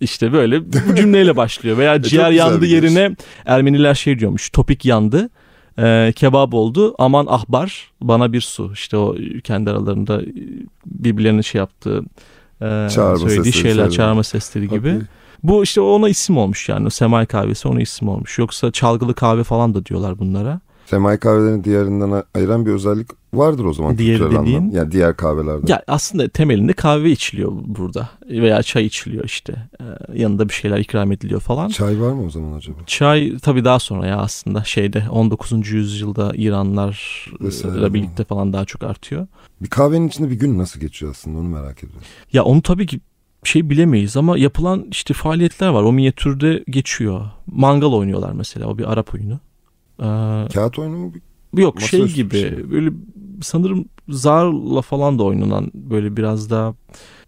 İşte böyle bu cümleyle başlıyor. Veya E, ciğer yandı yerine Ermeniler şey diyormuş. Topik yandı. e, kebap oldu. Aman ahbar bana bir su. İşte o kendi aralarında e, birbirlerine şey yaptığı e, Çağırma söylediği sesleri, şeyler, şeyler. çağırma sesleri gibi. Okey. Bu işte ona isim olmuş yani. O semai kahvesi ona isim olmuş. Yoksa çalgılı kahve falan da diyorlar bunlara. Semai kahvelerini diğerinden ayıran bir özellik vardır o zaman. Diğeri kültürel dediğin? anlam. Yani diğer kahvelerden. Ya aslında temelinde kahve içiliyor burada. Veya çay içiliyor işte. Ee, yanında bir şeyler ikram ediliyor falan. Çay var mı o zaman acaba? Çay tabii daha sonra ya aslında şeyde 19. yüzyılda. İranlarla birlikte falan daha çok artıyor. Bir kahvenin içinde bir gün nasıl geçiyor aslında onu merak ediyorum. Ya onu tabii ki şey bilemeyiz ama yapılan işte faaliyetler var. O minyatürde geçiyor. Mangal oynuyorlar mesela. O bir Arap oyunu. Ee, Kağıt oyunu mu? Yok Masaüstü şey gibi şey. böyle sanırım zarla falan da oynanan böyle biraz daha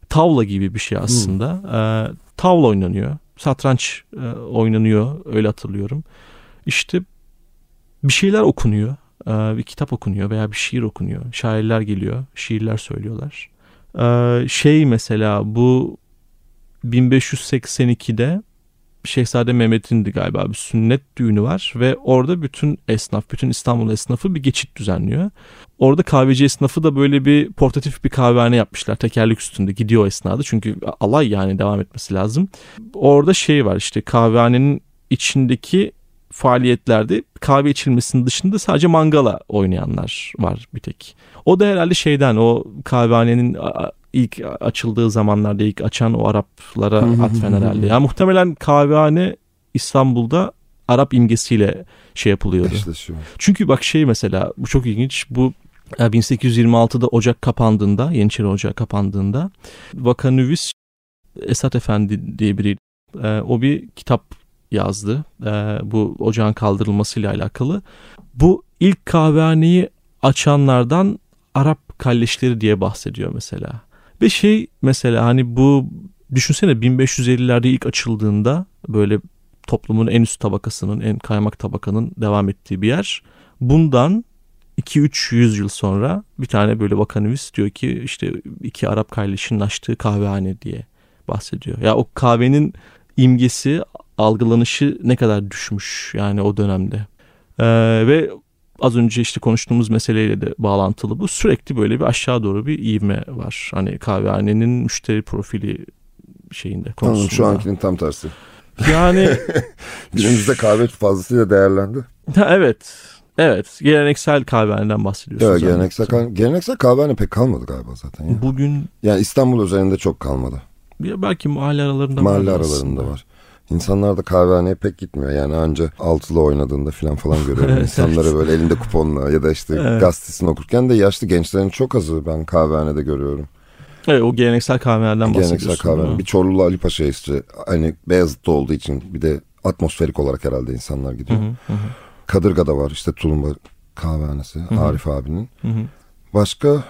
tavla gibi bir şey aslında. Ee, tavla oynanıyor. Satranç e, oynanıyor öyle hatırlıyorum. İşte bir şeyler okunuyor. Ee, bir kitap okunuyor veya bir şiir okunuyor. Şairler geliyor. Şiirler söylüyorlar. Ee, şey mesela bu 1582'de Şehzade Mehmet'in de galiba bir sünnet düğünü var ve orada bütün esnaf, bütün İstanbul esnafı bir geçit düzenliyor. Orada kahveci esnafı da böyle bir portatif bir kahvehane yapmışlar. Tekerlek üstünde gidiyor esnada çünkü alay yani devam etmesi lazım. Orada şey var işte kahvehanenin içindeki faaliyetlerde kahve içilmesinin dışında sadece mangala oynayanlar var bir tek. O da herhalde şeyden o kahvehanenin ilk açıldığı zamanlarda ilk açan o Araplara atfen herhalde. Yani muhtemelen kahvehane İstanbul'da Arap imgesiyle şey yapılıyordu. Eşleşiyor. Çünkü bak şey mesela bu çok ilginç. Bu e, 1826'da ocak kapandığında Yeniçeri Ocağı kapandığında Vakanüvis Esat Efendi diye biri. E, o bir kitap yazdı. E, bu ocağın kaldırılmasıyla alakalı. Bu ilk kahvehaneyi açanlardan Arap kalleşleri diye bahsediyor mesela. Ve şey mesela hani bu düşünsene 1550'lerde ilk açıldığında böyle toplumun en üst tabakasının en kaymak tabakanın devam ettiği bir yer. Bundan 2-300 yıl sonra bir tane böyle vakanüvis diyor ki işte iki Arap kardeşinin açtığı kahvehane diye bahsediyor. Ya o kahvenin imgesi algılanışı ne kadar düşmüş yani o dönemde. Ee, ve az önce işte konuştuğumuz meseleyle de bağlantılı bu. Sürekli böyle bir aşağı doğru bir ivme var. Hani kahvehanenin müşteri profili şeyinde konusunda. Anladım, şu ankinin tam tersi. Yani günümüzde kahve fazlasıyla değerlendi. Ha, evet. Evet. Geleneksel kahvehaneden bahsediyorsunuz. Evet, geleneksel, kahve, geleneksel kahvehane pek kalmadı galiba zaten. Ya. Bugün yani İstanbul üzerinde çok kalmadı. Ya belki mahalle aralarında mahalle aralarında var. İnsanlar da kahvehaneye pek gitmiyor. Yani anca altılı oynadığında falan falan görüyorum. evet, İnsanları böyle elinde kuponla ya da işte evet. gazetesini okurken de yaşlı gençlerin çok azı ben kahvehanede görüyorum. Evet o geleneksel kahvelerden bahsediyorsun. Geleneksel kahvehane. Bir Çorlulu Ali Paşa işte hani Beyazıt'ta olduğu için bir de atmosferik olarak herhalde insanlar gidiyor. Hı hı hı. Kadırga'da var işte Tulumba kahvehanesi hı hı. Arif abinin. Hı hı. Başka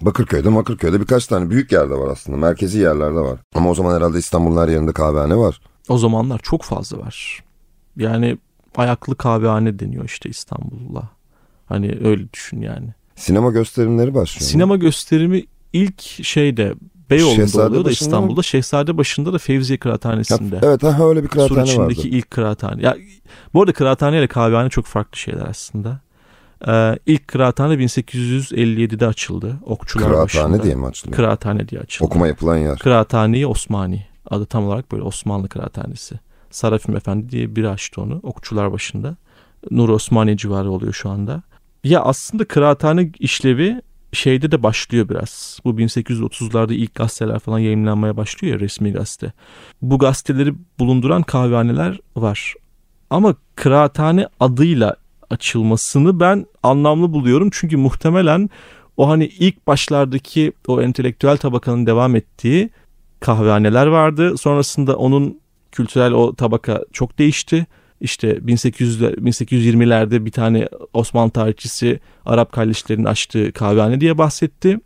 Bakırköy'de Bakırköy'de birkaç tane büyük yerde var aslında. Merkezi yerlerde var. Ama o zaman herhalde İstanbul'un her yerinde kahvehane var. O zamanlar çok fazla var. Yani ayaklı kahvehane deniyor işte İstanbul'la. Hani öyle düşün yani. Sinema gösterimleri başlıyor. Sinema mu? gösterimi ilk şeyde Beyoğlu'nda Şehzade oluyor da İstanbul'da. Mı? Şehzade başında da Fevziye Kıraathanesi'nde. Ya, evet ha öyle bir kıraathane Sur içindeki ilk kıraathane. Ya, bu arada kıraathane ile kahvehane çok farklı şeyler aslında. Ee, ilk kıraathane 1857'de açıldı. Okçular kıraathane başında. diye mi açıldı? Kıraathane diye açıldı. Okuma yapılan yer. Kıraathane Osmani. Adı tam olarak böyle Osmanlı Kıraathanesi. Sarafim Efendi diye biri açtı onu. Okçular başında. Nur Osmaniye civarı oluyor şu anda. Ya aslında kıraathane işlevi şeyde de başlıyor biraz. Bu 1830'larda ilk gazeteler falan yayınlanmaya başlıyor ya resmi gazete. Bu gazeteleri bulunduran kahvehaneler var. Ama kıraathane adıyla açılmasını ben anlamlı buluyorum. Çünkü muhtemelen o hani ilk başlardaki o entelektüel tabakanın devam ettiği kahvehaneler vardı. Sonrasında onun kültürel o tabaka çok değişti. İşte 1800 1820'lerde bir tane Osmanlı tarihçisi Arap kardeşlerinin açtığı kahvehane diye bahsetti.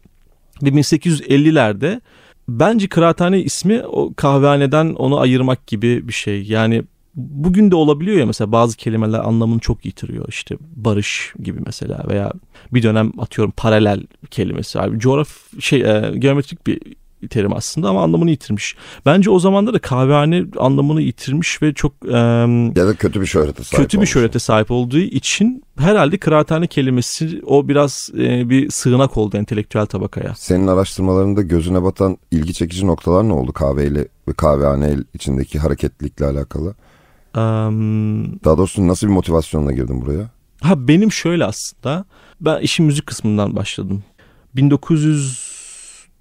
Ve 1850'lerde bence kıraathane ismi o kahvehaneden onu ayırmak gibi bir şey. Yani bugün de olabiliyor ya mesela bazı kelimeler anlamını çok yitiriyor. İşte barış gibi mesela veya bir dönem atıyorum paralel kelimesi. Abi coğraf şey e, geometrik bir terim aslında ama anlamını yitirmiş. Bence o zamanda da kahvehane anlamını yitirmiş ve çok e, ya da kötü bir şöhrete sahip kötü bir şöhrete sahip olduğu için herhalde kıraathane kelimesi o biraz e, bir sığınak oldu entelektüel tabakaya. Senin araştırmalarında gözüne batan ilgi çekici noktalar ne oldu kahveyle ve kahvehane içindeki hareketlilikle alakalı? Um, Daha doğrusu nasıl bir motivasyonla girdin buraya? Ha benim şöyle aslında ben işin müzik kısmından başladım. 1900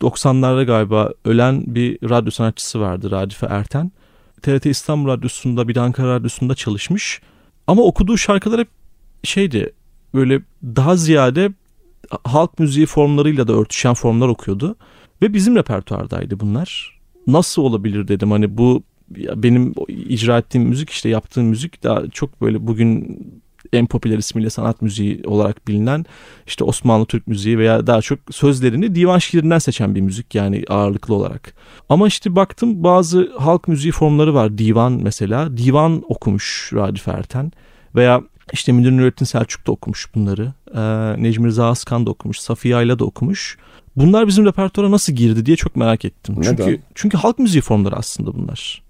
90'larda galiba ölen bir radyo sanatçısı vardı Radife Erten. TRT İstanbul Radyosu'nda bir de Ankara Radyosu'nda çalışmış. Ama okuduğu şarkılar hep şeydi böyle daha ziyade halk müziği formlarıyla da örtüşen formlar okuyordu. Ve bizim repertuardaydı bunlar. Nasıl olabilir dedim hani bu benim icra ettiğim müzik işte yaptığım müzik daha çok böyle bugün en popüler ismiyle sanat müziği olarak bilinen işte Osmanlı Türk müziği veya daha çok sözlerini divan şiirinden seçen bir müzik yani ağırlıklı olarak. Ama işte baktım bazı halk müziği formları var. Divan mesela. Divan okumuş Radif Erten veya işte Münir Nurettin Selçuk da okumuş bunları. Ee, Necmi Rıza Askan da okumuş. Safiye Ayla da okumuş. Bunlar bizim repertuara nasıl girdi diye çok merak ettim. Neden? Çünkü çünkü halk müziği formları aslında bunlar.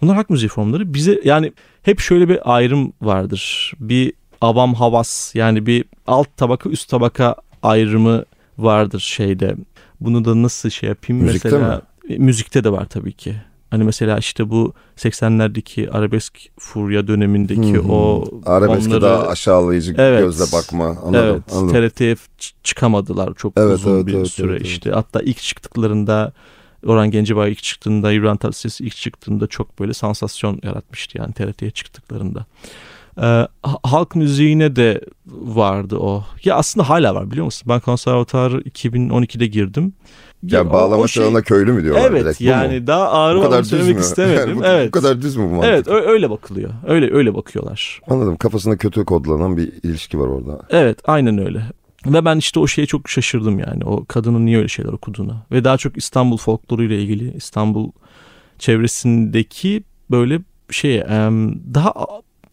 Bunlar halk müziği formları. Bize yani hep şöyle bir ayrım vardır. Bir avam havas yani bir alt tabaka üst tabaka ayrımı vardır şeyde. Bunu da nasıl şey yapayım Müzikte mesela mi? E, müzikte de var tabii ki. Hani mesela işte bu 80'lerdeki arabesk furya dönemindeki hmm. o arabeske onları, daha aşağılayıcı evet, gözle bakma anladım. Evet, anladım. TRT'ye çıkamadılar çok evet, uzun evet, bir evet, süre evet, işte. Evet. Hatta ilk çıktıklarında Orhan Gencebay ilk çıktığında, İbrahim Tatlıses ilk çıktığında çok böyle sansasyon yaratmıştı yani TRT'ye çıktıklarında. Ee, halk müziğine de vardı o. Ya aslında hala var biliyor musun? Ben konservatuarı 2012'de girdim. Yani o- bağlama o şey- çalana köylü mü diyorlar Evet direkt? Mu? yani daha ağır bu kadar söylemek istemedim. Yani bu, evet. bu kadar düz mü bu mantık? Evet öyle bakılıyor. Öyle öyle bakıyorlar. Anladım kafasında kötü kodlanan bir ilişki var orada. Evet aynen öyle. Ve ben işte o şeye çok şaşırdım yani. O kadının niye öyle şeyler okuduğuna. Ve daha çok İstanbul folkloruyla ilgili İstanbul çevresindeki böyle şey daha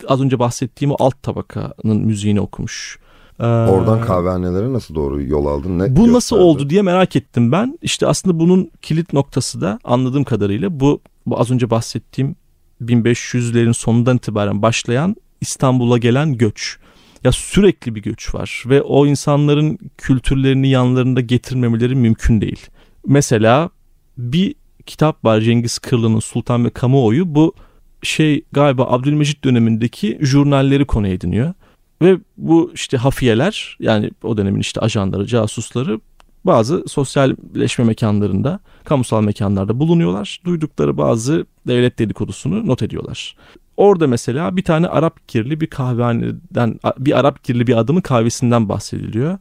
az önce bahsettiğim o alt tabakanın müziğini okumuş. Ee, Oradan kahvehanelere nasıl doğru yol aldın? Ne Bu nasıl gösterdi? oldu diye merak ettim ben. İşte aslında bunun kilit noktası da anladığım kadarıyla bu, bu az önce bahsettiğim 1500'lerin sonundan itibaren başlayan İstanbul'a gelen göç. Ya sürekli bir göç var ve o insanların kültürlerini yanlarında getirmemeleri mümkün değil. Mesela bir kitap var Cengiz Kırlı'nın Sultan ve Kamuoyu. Bu şey galiba Abdülmecit dönemindeki jurnalleri konu ediniyor. Ve bu işte hafiyeler yani o dönemin işte ajanları, casusları bazı sosyalleşme mekanlarında, kamusal mekanlarda bulunuyorlar. Duydukları bazı devlet dedikodusunu not ediyorlar. Orada mesela bir tane Arap kirli bir kahvehaneden, bir Arap kirli bir adamın kahvesinden bahsediliyor.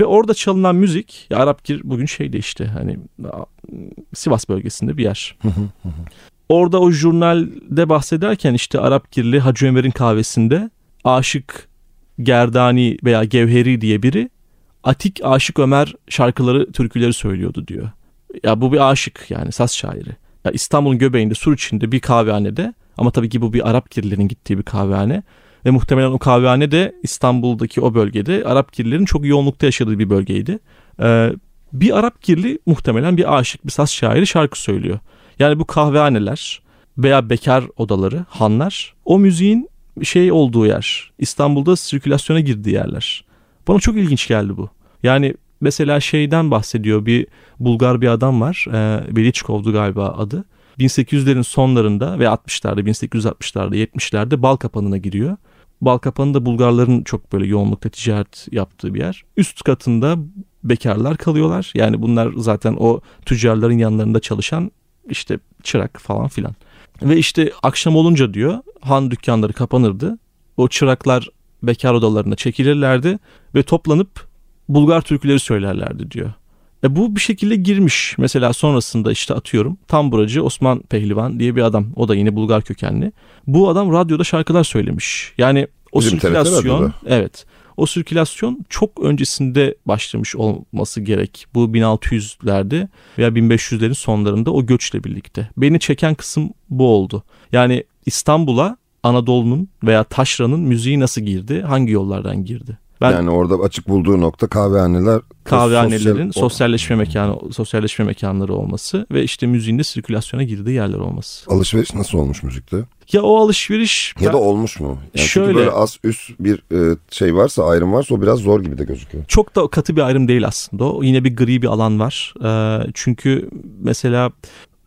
Ve orada çalınan müzik, ya Arap kir bugün şeyde işte hani Sivas bölgesinde bir yer. Orada o jurnalde bahsederken işte Arap kirli Hacı Ömer'in kahvesinde Aşık Gerdani veya Gevheri diye biri Atik Aşık Ömer şarkıları, türküleri söylüyordu diyor. Ya bu bir aşık yani saz şairi. Ya İstanbul'un göbeğinde, sur içinde bir kahvehanede ama tabii ki bu bir Arap kirlilerin gittiği bir kahvehane. Ve muhtemelen o kahvehane de İstanbul'daki o bölgede Arap kirlilerin çok yoğunlukta yaşadığı bir bölgeydi. Ee, bir Arap kirli muhtemelen bir aşık, bir saz şairi şarkı söylüyor. Yani bu kahvehaneler veya bekar odaları, hanlar o müziğin şey olduğu yer. İstanbul'da sirkülasyona girdiği yerler. Bana çok ilginç geldi bu. Yani mesela şeyden bahsediyor bir Bulgar bir adam var. E, Beliçkov'du galiba adı. 1800'lerin sonlarında ve 60'larda 1860'larda 70'lerde bal kapanına giriyor. Bal kapanı da Bulgarların çok böyle yoğunlukta ticaret yaptığı bir yer. Üst katında bekarlar kalıyorlar. Yani bunlar zaten o tüccarların yanlarında çalışan işte çırak falan filan. Ve işte akşam olunca diyor han dükkanları kapanırdı. O çıraklar bekar odalarına çekilirlerdi ve toplanıp Bulgar türküleri söylerlerdi diyor. E bu bir şekilde girmiş. Mesela sonrasında işte atıyorum tamburacı Osman Pehlivan diye bir adam. O da yine Bulgar kökenli. Bu adam radyoda şarkılar söylemiş. Yani o Bizim sirkülasyon evet. O sirkülasyon çok öncesinde başlamış olması gerek. Bu 1600'lerde veya 1500'lerin sonlarında o göçle birlikte. Beni çeken kısım bu oldu. Yani İstanbul'a Anadolu'nun veya Taşra'nın müziği nasıl girdi? Hangi yollardan girdi? Ben Yani orada açık bulduğu nokta kahvehaneler. kahvehanelerin sosyal- sosyalleşme mekanı, sosyalleşme mekanları olması ve işte müziğin de sirkülasyona girdiği yerler olması. Alışveriş nasıl olmuş müzikte? Ya o alışveriş Ya ben- da olmuş mu? Yani Şöyle- böyle az üst bir e, şey varsa ayrım varsa o biraz zor gibi de gözüküyor. çok da katı bir ayrım değil aslında o. Yine bir gri bir alan var. Ee, çünkü mesela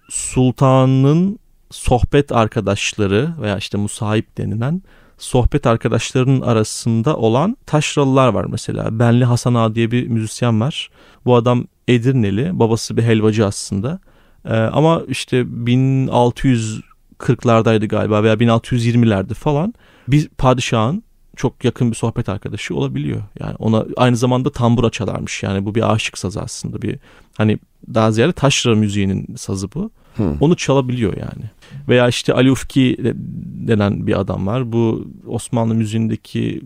sultanın sohbet arkadaşları veya işte musahip denilen sohbet arkadaşlarının arasında olan taşralılar var mesela. Benli Hasan Ağa diye bir müzisyen var. Bu adam Edirneli. Babası bir helvacı aslında. Ee, ama işte 1640'lardaydı galiba veya 1620'lerde falan bir padişahın çok yakın bir sohbet arkadaşı olabiliyor. Yani ona aynı zamanda tambura çalarmış. Yani bu bir aşık sazı aslında. Bir hani daha ziyade taşra müziğinin sazı bu. Hı. Onu çalabiliyor yani. Veya işte Ali Ufki de- denen bir adam var. Bu Osmanlı müziğindeki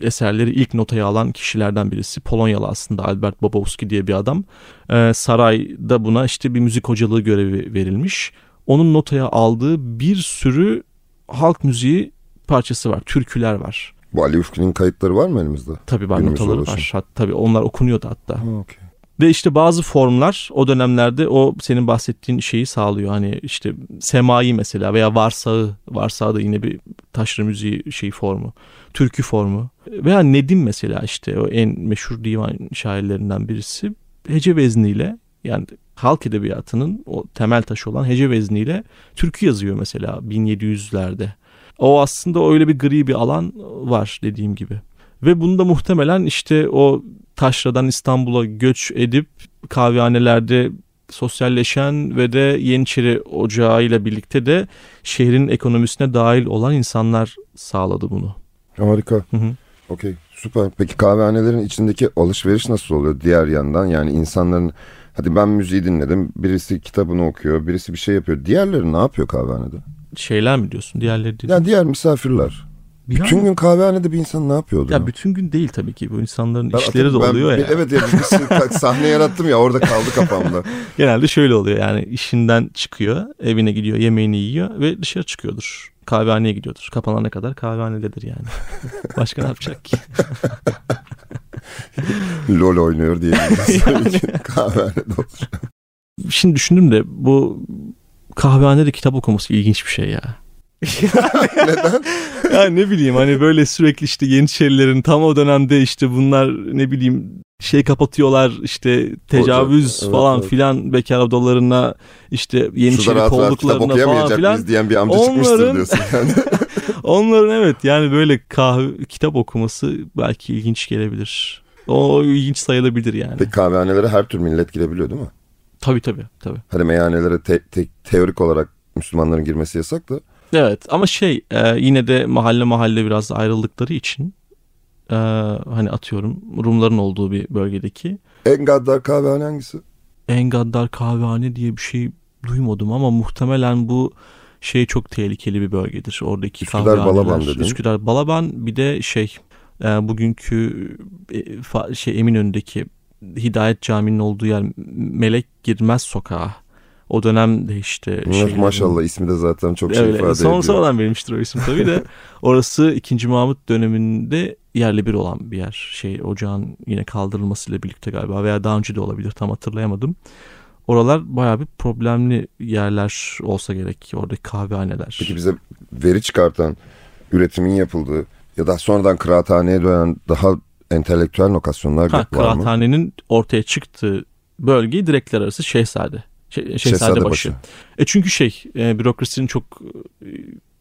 eserleri ilk notaya alan kişilerden birisi. Polonyalı aslında Albert Bobowski diye bir adam. Ee, sarayda buna işte bir müzik hocalığı görevi verilmiş. Onun notaya aldığı bir sürü halk müziği parçası var. Türküler var. Bu Ali Ufki'nin kayıtları var mı elimizde? Tabii var Günümüze notaları var. Hat, tabii onlar okunuyordu hatta. Ha. Ve işte bazı formlar o dönemlerde o senin bahsettiğin şeyi sağlıyor. Hani işte semai mesela veya varsağı. Varsağı da yine bir taşra müziği şey formu. Türkü formu. Veya Nedim mesela işte o en meşhur divan şairlerinden birisi. Hece vezniyle yani halk edebiyatının o temel taşı olan hece vezniyle türkü yazıyor mesela 1700'lerde. O aslında öyle bir gri bir alan var dediğim gibi. Ve bunda muhtemelen işte o taşradan İstanbul'a göç edip kahvehanelerde sosyalleşen ve de Yeniçeri Ocağı ile birlikte de şehrin ekonomisine dahil olan insanlar sağladı bunu. Harika. Hı hı. Okey süper. Peki kahvehanelerin içindeki alışveriş nasıl oluyor diğer yandan? Yani insanların Hadi ben müziği dinledim. Birisi kitabını okuyor. Birisi bir şey yapıyor. Diğerleri ne yapıyor kahvehanede? Şeyler mi diyorsun? Diğerleri değil. Yani diğer misafirler. Bir Bütün an- gün kahvehanede bir insan ne yapıyordu? ya bütün gün değil tabii ki. Bu insanların Ben işleri de hatırlıyorum, ben oluyor bir- ya. Evet ya bir sürü sahne yarattım ya orada kaldı kafamda. Genelde şöyle oluyor yani işinden çıkıyor, evine gidiyor, yemeğini yiyor ve dışarı çıkıyordur. Kahvehaneye gidiyordur. Kapanana kadar kahvehanededir yani. Başka ne yapacak ki? LOL oynuyor diyebiliriz. Yani. kahvehanede olur. Şimdi düşündüm de bu kahvehanede kitap okuması ilginç bir şey ya. Neden? ya ne bileyim hani böyle sürekli işte Yeniçerilerin tam o dönemde işte bunlar ne bileyim şey kapatıyorlar işte tecavüz evet, falan evet. filan bekar odalarına işte Yeniçeri kolluklarına falan filan. diyen bir amca çıkmıştır Onların- diyorsun. Yani. Onların evet yani böyle kahve kitap okuması belki ilginç gelebilir. O ilginç sayılabilir yani. Peki kahvehanelere her tür millet girebiliyor değil mi? Tabii tabii tabii. Hani meyhanelere te- te- teorik olarak Müslümanların girmesi yasak da. Evet ama şey e, yine de mahalle mahalle biraz ayrıldıkları için e, hani atıyorum Rumların olduğu bir bölgedeki En gaddar kahvehane hangisi? en gaddar kahvehane diye bir şey duymadım ama muhtemelen bu şey çok tehlikeli bir bölgedir. Oradaki Üsküdar. Balaban dedin. Üsküdar Balaban bir de şey e, bugünkü e, fa- şey Eminönü'ndeki Hidayet Camii'nin olduğu yer Melek Girmez Sokağı. O dönemde işte şeylerin- Maşallah ismi de zaten çok şey Öyle. ifade Son, ediyor. sonradan verilmiştir o isim tabii de. Orası 2. Mahmut döneminde yerli bir olan bir yer. Şey ocağın yine kaldırılmasıyla birlikte galiba veya daha önce de olabilir tam hatırlayamadım. Oralar bayağı bir problemli yerler olsa gerek. Oradaki kahvehaneler. Peki bize veri çıkartan, üretimin yapıldığı ya da sonradan kıraathaneye dönen daha entelektüel lokasyonlar ha, var mı? kıraathanenin ortaya çıktığı bölge direkler arası Şehzade. Şey- Şehzadebaşı. E çünkü şey e, bürokrasinin çok e,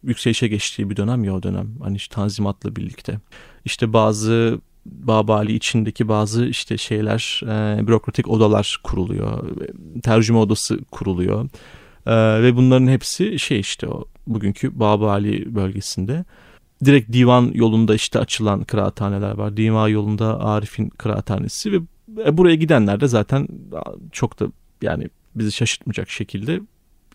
yükselişe geçtiği bir dönem ya o dönem. Hani işte tanzimatla birlikte. İşte bazı Babali içindeki bazı işte şeyler e, bürokratik odalar kuruluyor. Tercüme odası kuruluyor. E, ve bunların hepsi şey işte o bugünkü Babali bölgesinde. Direkt divan yolunda işte açılan kıraathaneler var. Divan yolunda Arif'in kıraathanesi ve e, buraya gidenler de zaten çok da yani bizi şaşırtmayacak şekilde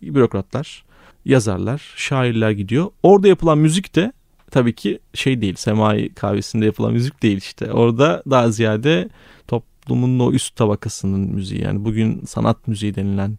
bürokratlar, yazarlar, şairler gidiyor. Orada yapılan müzik de tabii ki şey değil, semai kahvesinde yapılan müzik değil işte. Orada daha ziyade toplumun o üst tabakasının müziği yani bugün sanat müziği denilen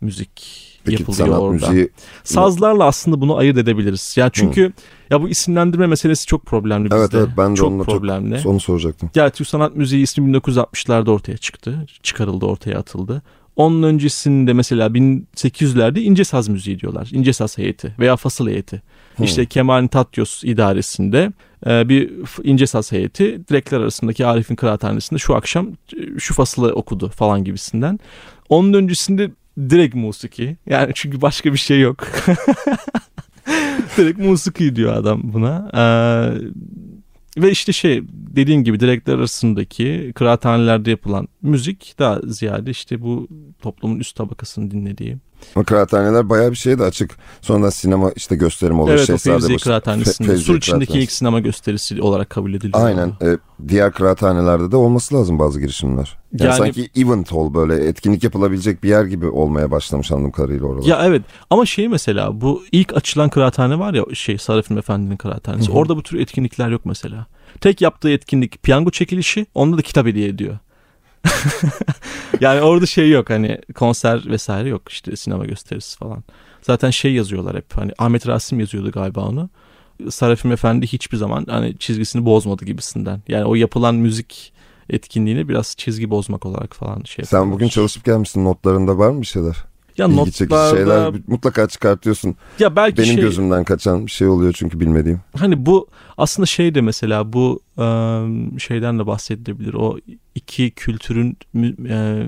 müzik Peki yapılıyor sanat orada. müziği Sazlarla aslında bunu ayırt edebiliriz. Ya çünkü ya bu isimlendirme meselesi çok problemli bizde. Evet, evet, ben de çok onunla çok- problemli. onu soracaktım. Ya Türk sanat müziği ismi 1960'larda ortaya çıktı. Çıkarıldı, ortaya atıldı. Onun öncesinde mesela 1800'lerde ince saz müziği diyorlar. İnce saz heyeti veya fasıl heyeti. Hmm. İşte Kemal Tatyos idaresinde e, bir ince saz heyeti direkler arasındaki Arif'in kıraathanesinde şu akşam e, şu fasılı okudu falan gibisinden. Onun öncesinde direkt musiki. Yani çünkü başka bir şey yok. direkt musiki diyor adam buna. Ee, ve işte şey dediğim gibi direkler arasındaki kıraathanelerde yapılan müzik daha ziyade işte bu toplumun üst tabakasını dinlediği. Ama kıraathaneler bayağı bir şeye de açık. Sonradan sinema işte gösterim oluyor. evet o Fevziye Şehzadebaşı- Kıraathanesi'nde. Fe- Sur içindeki ilk sinema gösterisi olarak kabul ediliyor. Aynen. E, diğer kıraathanelerde de olması lazım bazı girişimler. Yani, Yani- sanki event hall böyle etkinlik yapılabilecek bir yer gibi olmaya başlamış anladığım kadarıyla oralar. Ya evet ama şey mesela bu ilk açılan kıraathane var ya şey Sarıfilm Efendi'nin kıraathanesi. Hı hı. Orada bu tür etkinlikler yok mesela. Tek yaptığı etkinlik piyango çekilişi onda da kitap hediye ediyor. yani orada şey yok hani konser vesaire yok işte sinema gösterisi falan. Zaten şey yazıyorlar hep hani Ahmet Rasim yazıyordu galiba onu. Sarıfilm Efendi hiçbir zaman hani çizgisini bozmadı gibisinden. Yani o yapılan müzik etkinliğini biraz çizgi bozmak olarak falan şey Sen yapıyorlar. bugün çalışıp gelmişsin notlarında var mı bir şeyler? Ya İlgi çekici notlarda şeyler mutlaka çıkartıyorsun. ya belki Benim şey, gözümden kaçan bir şey oluyor çünkü bilmediğim. Hani bu aslında şey de mesela bu şeyden de bahsedilebilir. O iki kültürün mü-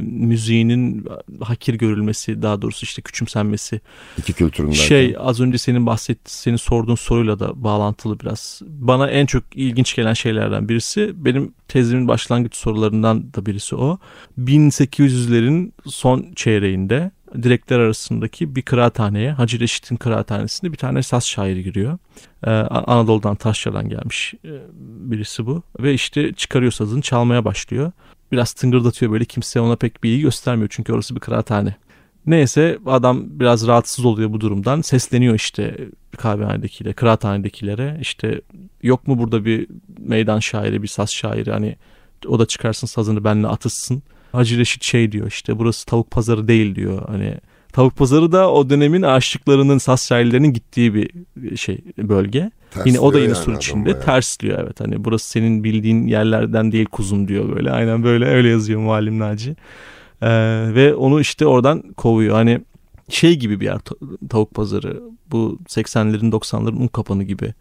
müziğinin hakir görülmesi daha doğrusu işte küçümsenmesi. İki kültüründen. Şey az önce senin bahset senin sorduğun soruyla da bağlantılı biraz. Bana en çok ilginç gelen şeylerden birisi benim tezimin başlangıç sorularından da birisi o. 1800'lerin son çeyreğinde direkler arasındaki bir kıraathaneye Hacı Reşit'in kıraathanesinde bir tane saz şairi giriyor. Ee, Anadolu'dan Taşra'dan gelmiş e, birisi bu. Ve işte çıkarıyor sazını çalmaya başlıyor. biraz tıngırdatıyor böyle kimse ona pek bir ilgi göstermiyor çünkü orası bir kıraathane. Neyse adam biraz rahatsız oluyor bu durumdan. Sesleniyor işte kahvehanedekilere, kıraathanedekilere. İşte yok mu burada bir meydan şairi, bir saz şairi hani o da çıkarsın sazını benle atışsın. Hacı Reşit şey diyor işte burası tavuk pazarı değil diyor. Hani tavuk pazarı da o dönemin aşıklarının, saz şairlerinin gittiği bir şey bölge. Tersliyor yine o da yine yani sur içinde bayağı. tersliyor evet. Hani burası senin bildiğin yerlerden değil kuzum diyor böyle. Aynen böyle öyle yazıyor Muallim Naci. Ee, ve onu işte oradan kovuyor. Hani şey gibi bir yer ta- tavuk pazarı. Bu 80'lerin 90'ların un kapanı gibi.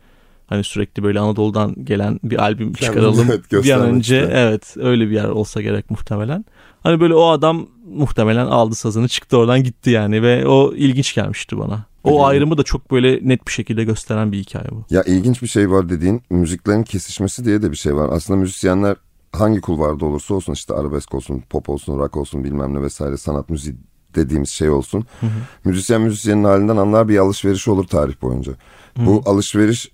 Hani sürekli böyle Anadolu'dan gelen bir albüm çıkaralım. evet, bir an önce istiyor. evet öyle bir yer olsa gerek muhtemelen. Hani böyle o adam muhtemelen aldı sazını çıktı oradan gitti yani ve o ilginç gelmişti bana. O Peki. ayrımı da çok böyle net bir şekilde gösteren bir hikaye bu. Ya ilginç bir şey var dediğin müziklerin kesişmesi diye de bir şey var. Aslında müzisyenler hangi kulvarda olursa olsun işte arabesk olsun, pop olsun, rock olsun bilmem ne vesaire sanat müziği dediğimiz şey olsun. Müzisyen müzisyenin halinden anlar bir alışveriş olur tarih boyunca. Bu alışveriş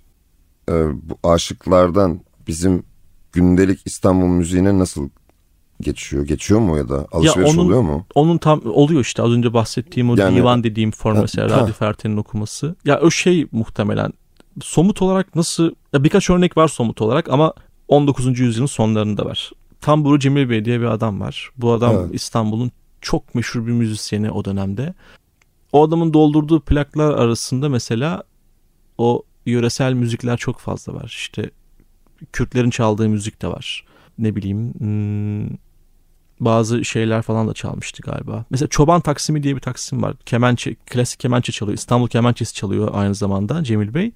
e, bu aşıklardan bizim gündelik İstanbul müziğine nasıl geçiyor? Geçiyor mu ya da alışveriş onun- oluyor mu? Onun tam oluyor işte az önce bahsettiğim o Yani- divan dediğim form mesela. Radyo Ferten'in okuması. Ya o şey muhtemelen somut olarak nasıl ya birkaç örnek var somut olarak ama 19. yüzyılın sonlarında var. Tamburu Cemil Bey diye bir adam var. Bu adam Evet. İstanbul'un çok meşhur bir müzisyeni o dönemde. O adamın doldurduğu plaklar arasında mesela o yöresel müzikler çok fazla var. İşte Kürtlerin çaldığı müzik de var. Ne bileyim hmm, bazı şeyler falan da çalmıştı galiba. Mesela Çoban Taksimi diye bir taksim var. Kemençe, klasik kemençe çalıyor. İstanbul kemençesi çalıyor aynı zamanda Cemil Bey.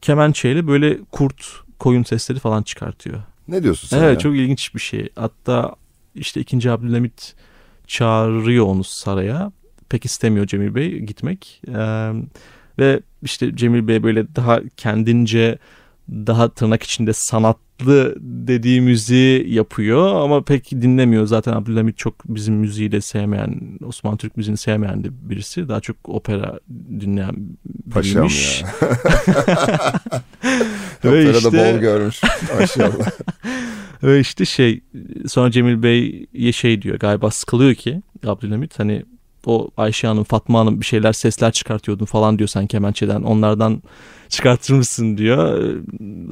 Kemençeyle böyle kurt, koyun sesleri falan çıkartıyor. Ne diyorsun sen Evet ya? çok ilginç bir şey. Hatta işte 2. Abdülhamit çağırıyor onu saraya. Pek istemiyor Cemil Bey gitmek. Ee, ve işte Cemil Bey böyle daha kendince daha tırnak içinde sanatlı dediği müziği yapıyor ama pek dinlemiyor. Zaten Abdülhamit çok bizim müziği de sevmeyen, Osmanlı Türk müziğini sevmeyen de birisi. Daha çok opera dinleyen Paşam biriymiş. ya. Ve Operada işte- bol görmüş. Maşallah. Ve işte şey sonra Cemil Bey'e şey diyor galiba sıkılıyor ki Abdülhamit hani o Ayşe Hanım Fatma Hanım bir şeyler sesler çıkartıyordun falan diyor sen kemençeden onlardan çıkartır mısın diyor.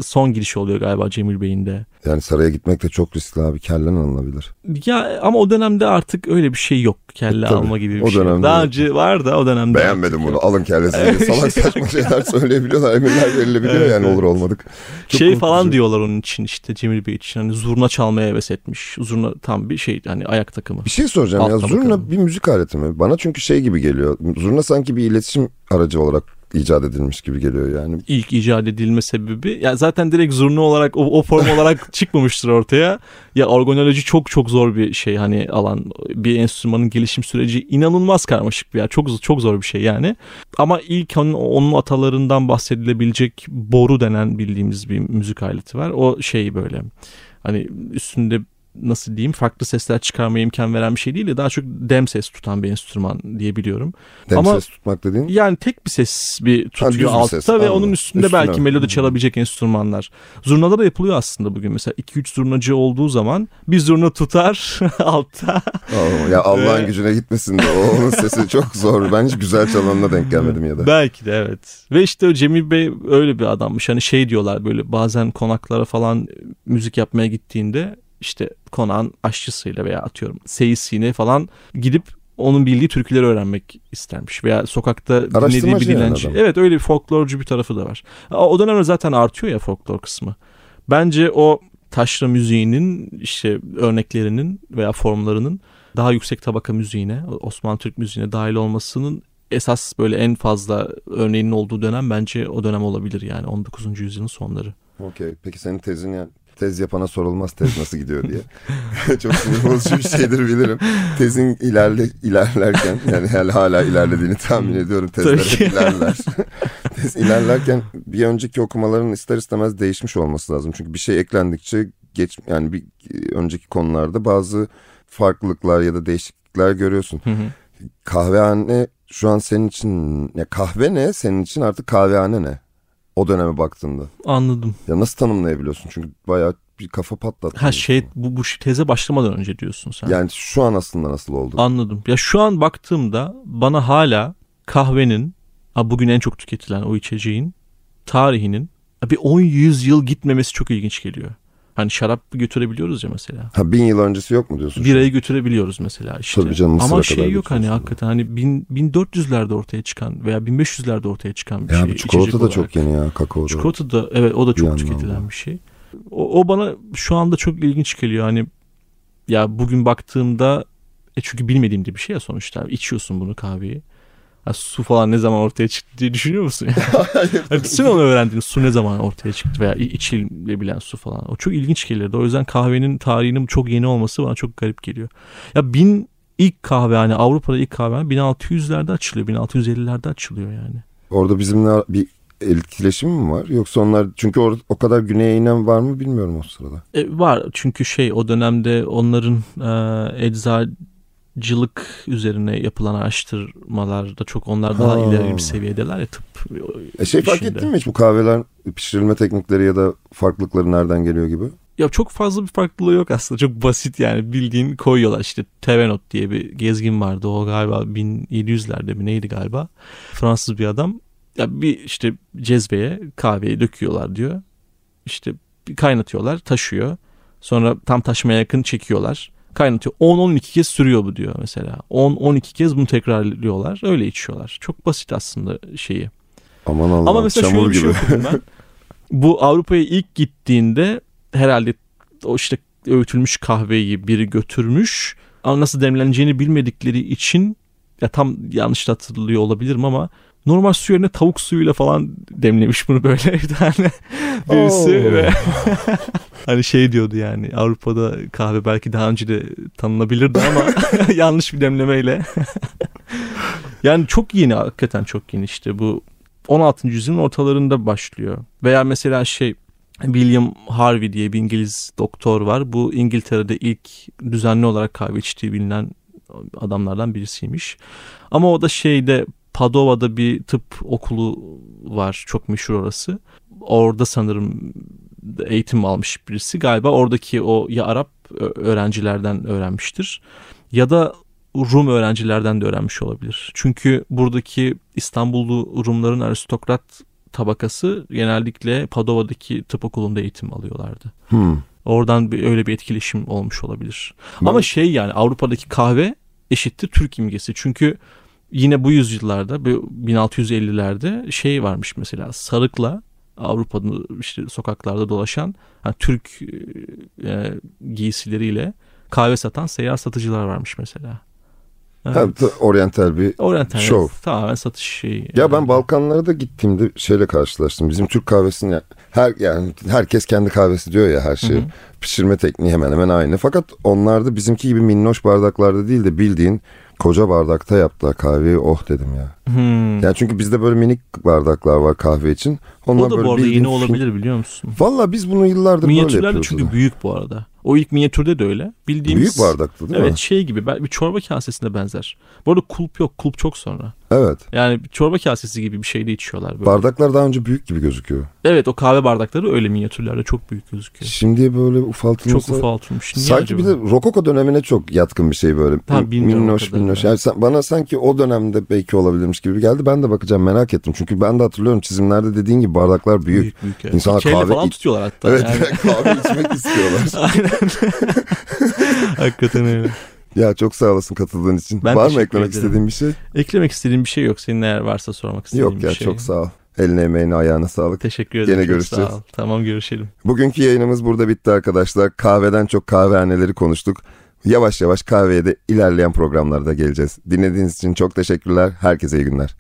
Son giriş oluyor galiba Cemil Bey'in de. Yani saraya gitmek de çok riskli abi. Kellen alınabilir. Ya ama o dönemde artık öyle bir şey yok kelle E, tabii. alma gibi bir şey. dönemde Daha önce var da o dönemde Beğenmedim bunu. yok. Alın kellesini. diye Salak saçma şeyler söyleyebiliyorlar. Emirler verilebiliyor Evet, yani evet. olur olmadık. Çok şey korkutucu. falan diyorlar onun için işte Cemil Bey için hani zurna çalmaya heves etmiş. Zurna tam bir şey hani ayak takımı. Bir şey soracağım ya. Altta Zurna bakalım. bir müzik aleti mi? Bana çünkü şey gibi geliyor. Zurna sanki bir iletişim aracı olarak icat edilmiş gibi geliyor yani. ilk icat edilme sebebi ya zaten direkt zurna olarak o, o form olarak çıkmamıştır ortaya. Ya organoloji çok çok zor bir şey hani alan bir enstrümanın gelişim süreci inanılmaz karmaşık bir yer. Çok çok zor bir şey yani. Ama ilk onun, onun atalarından bahsedilebilecek boru denen bildiğimiz bir müzik aleti var. O şey böyle hani üstünde nasıl diyeyim farklı sesler çıkarmaya imkan veren bir şey değil de daha çok dem ses tutan bir enstrüman diye biliyorum. Dem Ama- ses tutmak dediğin. Yani tek bir ses bir tutuyor bir altta ses, ve anladım. onun üstünde Üstüne. belki melodi çalabilecek enstrümanlar. Zurnada da yapılıyor aslında bugün. Mesela 2-3 zurnacı olduğu zaman bir zurna tutar altta. Aa, ya Allah'ın gücüne gitmesin de o onun sesi çok zor. Ben hiç güzel çalanına denk gelmedim ya da. Belki de evet. Ve işte o Cemil Bey öyle bir adammış. Hani şey diyorlar böyle bazen konaklara falan müzik yapmaya gittiğinde işte konağın aşçısıyla veya atıyorum seyisiyle falan gidip onun bildiği türküleri öğrenmek istermiş veya sokakta dinlediği bir yani dilenci. adam. Evet öyle bir folklorcu bir tarafı da var. O o dönemde zaten artıyor ya folklor kısmı. Bence o taşra müziğinin işte örneklerinin veya formlarının daha yüksek tabaka müziğine, Osmanlı Türk müziğine dahil olmasının esas böyle en fazla örneğinin olduğu dönem bence o dönem olabilir yani 19. yüzyılın sonları. Okey. Peki senin tezin yani tez yapana sorulmaz tez nasıl gidiyor diye. Çok sinir bozucu bir şeydir bilirim. Tezin ilerle, ilerlerken yani hala, ilerlediğini tahmin ediyorum. Tezler hep ilerler. Tez ilerlerken bir önceki okumaların ister istemez değişmiş olması lazım. Çünkü bir şey eklendikçe geç yani bir önceki konularda bazı farklılıklar ya da değişiklikler görüyorsun. Hı hı. Kahvehane şu an senin için ya kahve ne senin için artık kahvehane ne? O döneme baktığında. Anladım. Ya nasıl tanımlayabiliyorsun? Çünkü bayağı bir kafa patlattı. Ha şey bu, bu teze başlamadan önce diyorsun sen. Yani şu an aslında nasıl oldu? Anladım. Ya şu an baktığımda bana hala kahvenin bugün en çok tüketilen o içeceğin tarihinin bir 10-100 yıl gitmemesi çok ilginç geliyor. Hani şarap götürebiliyoruz ya mesela. Ha bin yıl öncesi yok mu diyorsun? Birayı götürebiliyoruz mesela işte. Tabii canım, Ama şey yok hani hakikaten hani bin, 1400'lerde ortaya çıkan veya 1500'lerde ortaya çıkan bir ya, şey. Çikolata da olarak. çok yeni ya kakao. Çikolata da evet o da çok tüketilen bir şey. O, o bana şu anda çok ilginç geliyor hani ya bugün baktığımda e çünkü bilmediğim bir şey ya sonuçta içiyorsun bunu kahveyi. Ya su falan ne zaman ortaya çıktı diye düşünüyor musun? yani sen onu öğrendin su ne zaman ortaya çıktı veya içilebilen su falan. O çok ilginç gelirdi. O yüzden kahvenin tarihinin çok yeni olması bana çok garip geliyor. Ya bin ilk kahve hani Avrupa'da ilk kahve 1600'lerde açılıyor. 1650'lerde açılıyor yani. Orada bizimle bir etkileşim mi var? Yoksa onlar çünkü or, o kadar güneye inen var mı bilmiyorum o sırada. E, var çünkü şey o dönemde onların e, eczacı cılık üzerine yapılan araştırmalarda çok onlar daha ha. ileri bir seviyedeler ya tıp. E şey fark ettin mi hiç bu kahveler pişirilme teknikleri ya da farklılıkları nereden geliyor gibi? Ya çok fazla bir farklılığı yok aslında. Çok basit yani bildiğin koyuyorlar. işte Tevenot diye bir gezgin vardı. O galiba 1700'lerde mi neydi galiba. Fransız bir adam. Ya bir işte cezveye kahveyi döküyorlar diyor. İşte kaynatıyorlar, taşıyor. Sonra tam taşmaya yakın çekiyorlar kaynatıyor. 10-12 kez sürüyor bu diyor mesela. 10-12 kez bunu tekrarlıyorlar. Öyle içiyorlar. Çok basit aslında şeyi. Aman Allah. Ama mesela şöyle şey okudum ben. Bu Avrupa'ya ilk gittiğinde herhalde o işte öğütülmüş kahveyi biri götürmüş. Ama nasıl demleneceğini bilmedikleri için ya tam yanlış hatırlıyor olabilirim ama normal su yerine tavuk suyuyla falan demlemiş bunu böyle bir tane birisi ve hani şey diyordu yani Avrupa'da kahve belki daha önce de tanınabilirdi ama yanlış bir demlemeyle. yani çok yeni hakikaten çok yeni işte bu 16. yüzyılın ortalarında başlıyor. Veya mesela şey William Harvey diye bir İngiliz doktor var. Bu İngiltere'de ilk düzenli olarak kahve içtiği bilinen adamlardan birisiymiş. Ama o da şeyde Padova'da bir tıp okulu var. Çok meşhur orası. Orada sanırım eğitim almış birisi. Galiba oradaki o ya Arap öğrencilerden öğrenmiştir. Ya da Rum öğrencilerden de öğrenmiş olabilir. Çünkü buradaki İstanbullu Rumların aristokrat tabakası genellikle Padova'daki tıp okulunda eğitim alıyorlardı. Hmm. Oradan bir, öyle bir etkileşim olmuş olabilir. Ben... Ama şey yani Avrupa'daki kahve eşittir Türk imgesi. Çünkü yine bu yüzyıllarda 1650'lerde şey varmış mesela sarıkla Avrupa'nın işte sokaklarda dolaşan yani Türk e, giysileriyle kahve satan seyyar satıcılar varmış mesela. Evet. evet oryantal bir oryantal, show. Evet, tamamen satış şeyi. Ya yani. ben Balkanlara da gittiğimde şeyle karşılaştım. Bizim Türk kahvesini her yani herkes kendi kahvesi diyor ya her şey. Pişirme tekniği hemen hemen aynı. Fakat onlarda bizimki gibi minnoş bardaklarda değil de bildiğin koca bardakta yaptılar kahveyi oh dedim ya. Hmm. Yani çünkü bizde böyle minik bardaklar var kahve için. Onlar o da böyle bu arada yeni olabilir biliyor musun? Valla biz bunu yıllardır böyle yapıyoruz. Çünkü büyük bu arada. O ilk minyatürde de öyle. Bildiğimiz, büyük bardaktı değil evet, mi? Evet şey gibi bir çorba kasesine benzer. Bu arada kulp yok. Kulp çok sonra. Evet. Yani çorba kasesi gibi bir şeyde içiyorlar. Böyle. Bardaklar daha önce büyük gibi gözüküyor. Evet o kahve bardakları öyle minyatürlerde çok büyük gözüküyor. Şimdi böyle ufaltılmış. Çok ufaltılmış. Niye sanki acaba? bir de Rokoko dönemine çok yatkın bir şey böyle. Ha, minnoş minnoş. Yani sen, bana sanki o dönemde belki olabilirmiş gibi geldi. Ben de bakacağım merak ettim. Çünkü ben de hatırlıyorum çizimlerde dediğin gibi bardaklar büyük. büyük, büyük evet. İnsanlar kahve falan tutuyorlar hatta. Evet yani. kahve içmek istiyorlar. Aynen. Hakikaten öyle. Ya çok sağ olasın katıldığın için. Ben Var mı eklemek ederim. istediğin bir şey? Eklemek istediğim bir şey yok. Senin eğer varsa sormak istediğin yok bir şey. Yok ya çok sağ ol. Eline emeğine ayağına sağlık. Teşekkür ederim. Gene görüşeceğiz. Sağ ol. Tamam görüşelim. Bugünkü yayınımız burada bitti arkadaşlar. Kahveden çok kahvehaneleri konuştuk. Yavaş yavaş kahveye de ilerleyen programlarda geleceğiz. Dinlediğiniz için çok teşekkürler. Herkese iyi günler.